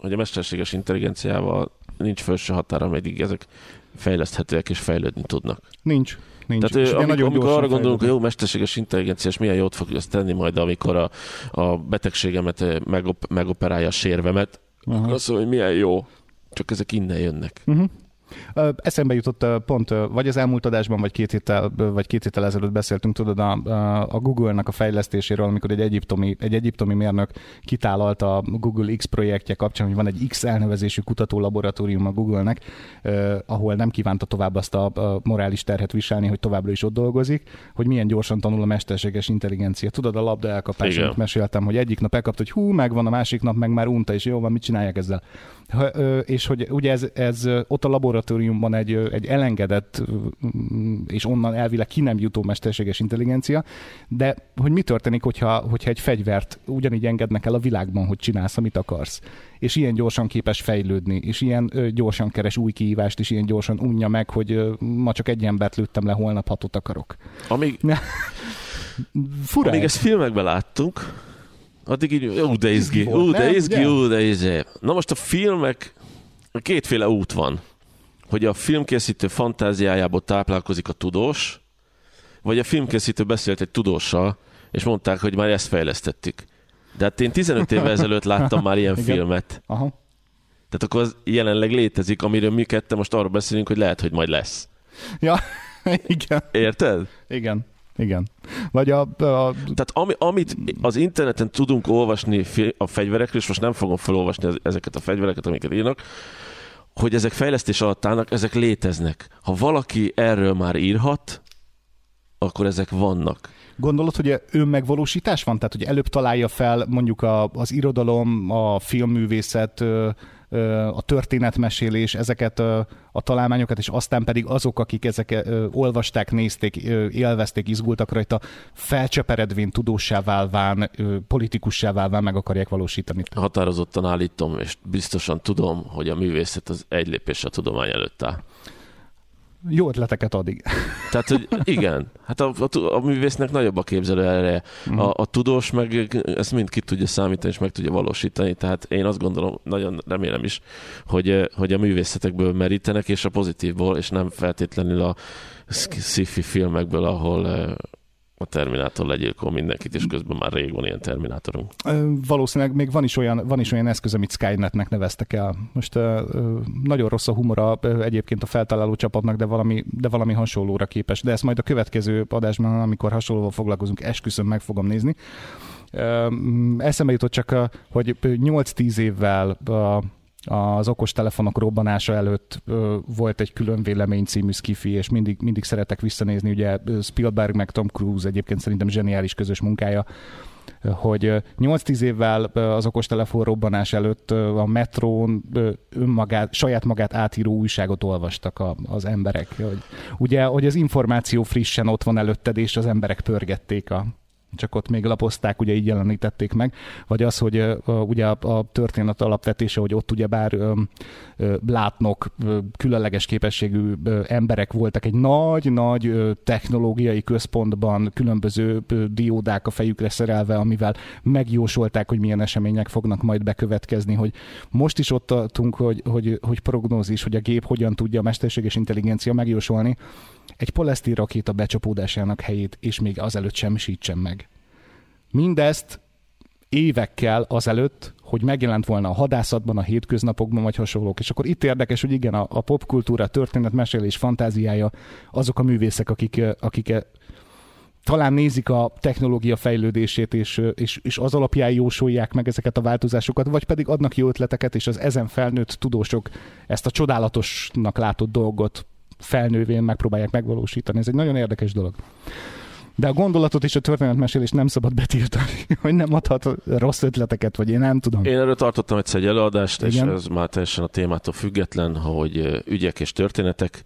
hogy a mesterséges intelligenciával nincs felső határa, ameddig ezek fejleszthetőek és fejlődni tudnak. Nincs. Nincs. Tehát És ő, amikor, amikor arra gondolunk, hogy jó mesterséges intelligencia, és milyen jót fog ez tenni majd, amikor a, a betegségemet megop, megoperálja a sérvemet, Aha. akkor azt mondom, hogy milyen jó. Csak ezek innen jönnek. Uh-huh. Eszembe jutott pont, vagy az elmúlt adásban, vagy két héttel, vagy két héttel ezelőtt beszéltünk, tudod, a, a- Google-nak a fejlesztéséről, amikor egy egyiptomi, egy egyiptomi mérnök kitálalta a Google X projektje kapcsán, hogy van egy X elnevezésű kutatólaboratórium a Google-nek, ahol nem kívánta tovább azt a, a morális terhet viselni, hogy továbbra is ott dolgozik, hogy milyen gyorsan tanul a mesterséges intelligencia. Tudod, a labda elkapás, amit meséltem, hogy egyik nap elkapta, hogy hú, megvan, a másik nap meg már unta, és jó van, mit csinálják ezzel. Ha, és hogy ugye ez, ez ott a laboratóriumban egy, egy elengedett mm, és onnan elvileg ki nem jutó mesterséges intelligencia, de hogy mi történik, hogyha, hogyha egy fegyvert ugyanígy engednek el a világban, hogy csinálsz, amit akarsz, és ilyen gyorsan képes fejlődni, és ilyen gyorsan keres új kihívást, és ilyen gyorsan unja meg, hogy ma csak egy embert lőttem le, holnap hatot akarok. Amíg, Fura amíg ez. ezt filmekben láttunk, addig így, ú, de izgi, ú, de izgi, ú, de izgi. Na most a filmek, kétféle út van. Hogy a filmkészítő fantáziájából táplálkozik a tudós, vagy a filmkészítő beszélt egy tudóssal, és mondták, hogy már ezt fejlesztettük. De hát én 15 évvel ezelőtt láttam már ilyen Igen. filmet. Aha. Tehát akkor az jelenleg létezik, amiről mi ketten most arról beszélünk, hogy lehet, hogy majd lesz. Ja, igen, Érted? igen, igen. Vagy a, a Tehát ami, amit az interneten tudunk olvasni a fegyverekről, és most nem fogom felolvasni ez- ezeket a fegyvereket, amiket írnak, hogy ezek fejlesztés alatt állnak, ezek léteznek. Ha valaki erről már írhat, akkor ezek vannak. Gondolod, hogy önmegvalósítás van? Tehát, hogy előbb találja fel mondjuk a, az irodalom, a filmművészet, a történetmesélés, ezeket a találmányokat, és aztán pedig azok, akik ezeket olvasták, nézték, élvezték, izgultak rajta, felcseperedvén, tudóssá válván, politikussá válván meg akarják valósítani. Határozottan állítom, és biztosan tudom, hogy a művészet az egy lépés a tudomány előtt áll. Jó ötleteket addig. Tehát, hogy igen, hát a, a, a művésznek nagyobb a képzelő ereje. A, a tudós meg ezt mind ki tudja számítani, és meg tudja valósítani. Tehát én azt gondolom, nagyon remélem is, hogy, hogy a művészetekből merítenek, és a pozitívból, és nem feltétlenül a sci-fi filmekből, ahol eh, a Terminátor legyilkol mindenkit, és közben már rég van ilyen Terminátorunk. Valószínűleg még van is, olyan, van is olyan eszköz, amit Skynetnek neveztek el. Most nagyon rossz a humora egyébként a feltaláló csapatnak, de valami, de valami hasonlóra képes. De ezt majd a következő adásban, amikor hasonlóval foglalkozunk, esküszöm meg fogom nézni. Eszembe jutott csak, hogy 8-10 évvel az okostelefonok robbanása előtt volt egy külön vélemény című skifi, és mindig, mindig szeretek visszanézni, ugye Spielberg meg Tom Cruise egyébként szerintem zseniális közös munkája, hogy ö, 8-10 évvel az okostelefon robbanás előtt a metrón önmagát, saját magát átíró újságot olvastak a, az emberek. Hogy, ugye, hogy az információ frissen ott van előtted, és az emberek pörgették a, csak ott még lapozták, ugye így jelenítették meg, vagy az, hogy ugye a, a történet alapvetése, hogy ott ugye bár ö, látnok, különleges képességű emberek voltak egy nagy-nagy technológiai központban, különböző diódák a fejükre szerelve, amivel megjósolták, hogy milyen események fognak majd bekövetkezni, hogy most is ott tartunk, hogy, hogy, hogy prognózis, hogy a gép hogyan tudja a mesterséges intelligencia megjósolni, egy poleszti rakéta becsapódásának helyét, és még azelőtt semmisítsen meg. Mindezt évekkel azelőtt, hogy megjelent volna a hadászatban, a hétköznapokban, vagy hasonlók. És akkor itt érdekes, hogy igen, a, a popkultúra, a történet, mesélés fantáziája, azok a művészek, akik, akik talán nézik a technológia fejlődését, és, és, és az alapján jósolják meg ezeket a változásokat, vagy pedig adnak jó ötleteket, és az ezen felnőtt tudósok ezt a csodálatosnak látott dolgot felnővén megpróbálják megvalósítani. Ez egy nagyon érdekes dolog. De a gondolatot és a történetmesélést nem szabad betiltani, hogy nem adhat rossz ötleteket, vagy én nem tudom. Én erről tartottam egyszer egy előadást, Igen. és ez már teljesen a témától független, hogy ügyek és történetek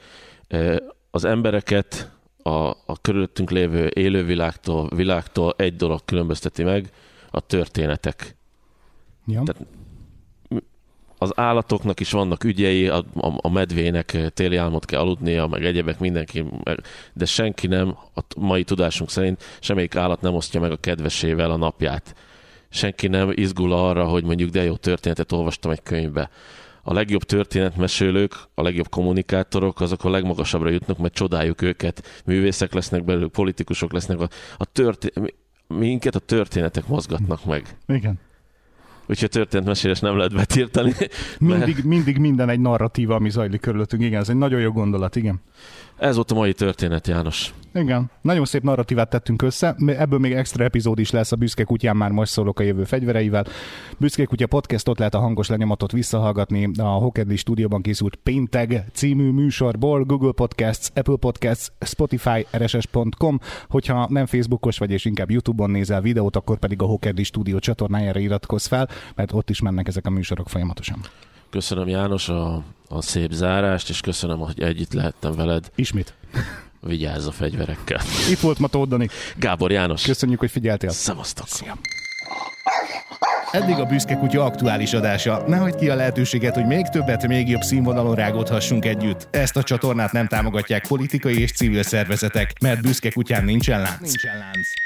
az embereket a, a körülöttünk lévő élővilágtól, világtól egy dolog különbözteti meg, a történetek. Ja. Tehát az állatoknak is vannak ügyei, a, a, a medvének téli álmot kell aludnia, meg egyebek mindenki, de senki nem, a mai tudásunk szerint semmelyik állat nem osztja meg a kedvesével a napját. Senki nem izgul arra, hogy mondjuk de jó történetet olvastam egy könyvbe. a legjobb történetmesélők, a legjobb kommunikátorok, azok a legmagasabbra jutnak, mert csodáljuk őket. Művészek lesznek belőlük, politikusok lesznek. A, a történet, minket a történetek mozgatnak meg. Igen. Úgyhogy történetmesélés nem lehet betiltani. Mindig, mindig minden egy narratíva, ami zajlik körülöttünk. Igen, ez egy nagyon jó gondolat, igen. Ez volt a mai történet, János. Igen, nagyon szép narratívát tettünk össze, ebből még extra epizód is lesz a Büszke kutyán, már most szólok a jövő fegyvereivel. Büszke kutya podcast, ott lehet a hangos lenyomatot visszahallgatni a Hokedli stúdióban készült Pénteg című műsorból, Google Podcasts, Apple Podcasts, Spotify, rss.com. Hogyha nem Facebookos vagy és inkább YouTube-on nézel videót, akkor pedig a Hokedli stúdió csatornájára iratkozz fel, mert ott is mennek ezek a műsorok folyamatosan. Köszönöm János a, a szép zárást, és köszönöm, hogy együtt lehettem veled. Ismét. Vigyázz a fegyverekkel. Itt volt ma Tóth Dani. Gábor János. Köszönjük, hogy figyeltél. Szevasztok. Szia. Eddig a Büszke Kutya aktuális adása. Ne hagyd ki a lehetőséget, hogy még többet, még jobb színvonalon rágódhassunk együtt. Ezt a csatornát nem támogatják politikai és civil szervezetek, mert Büszke Kutyán nincsen lánc. Nincsen lánc.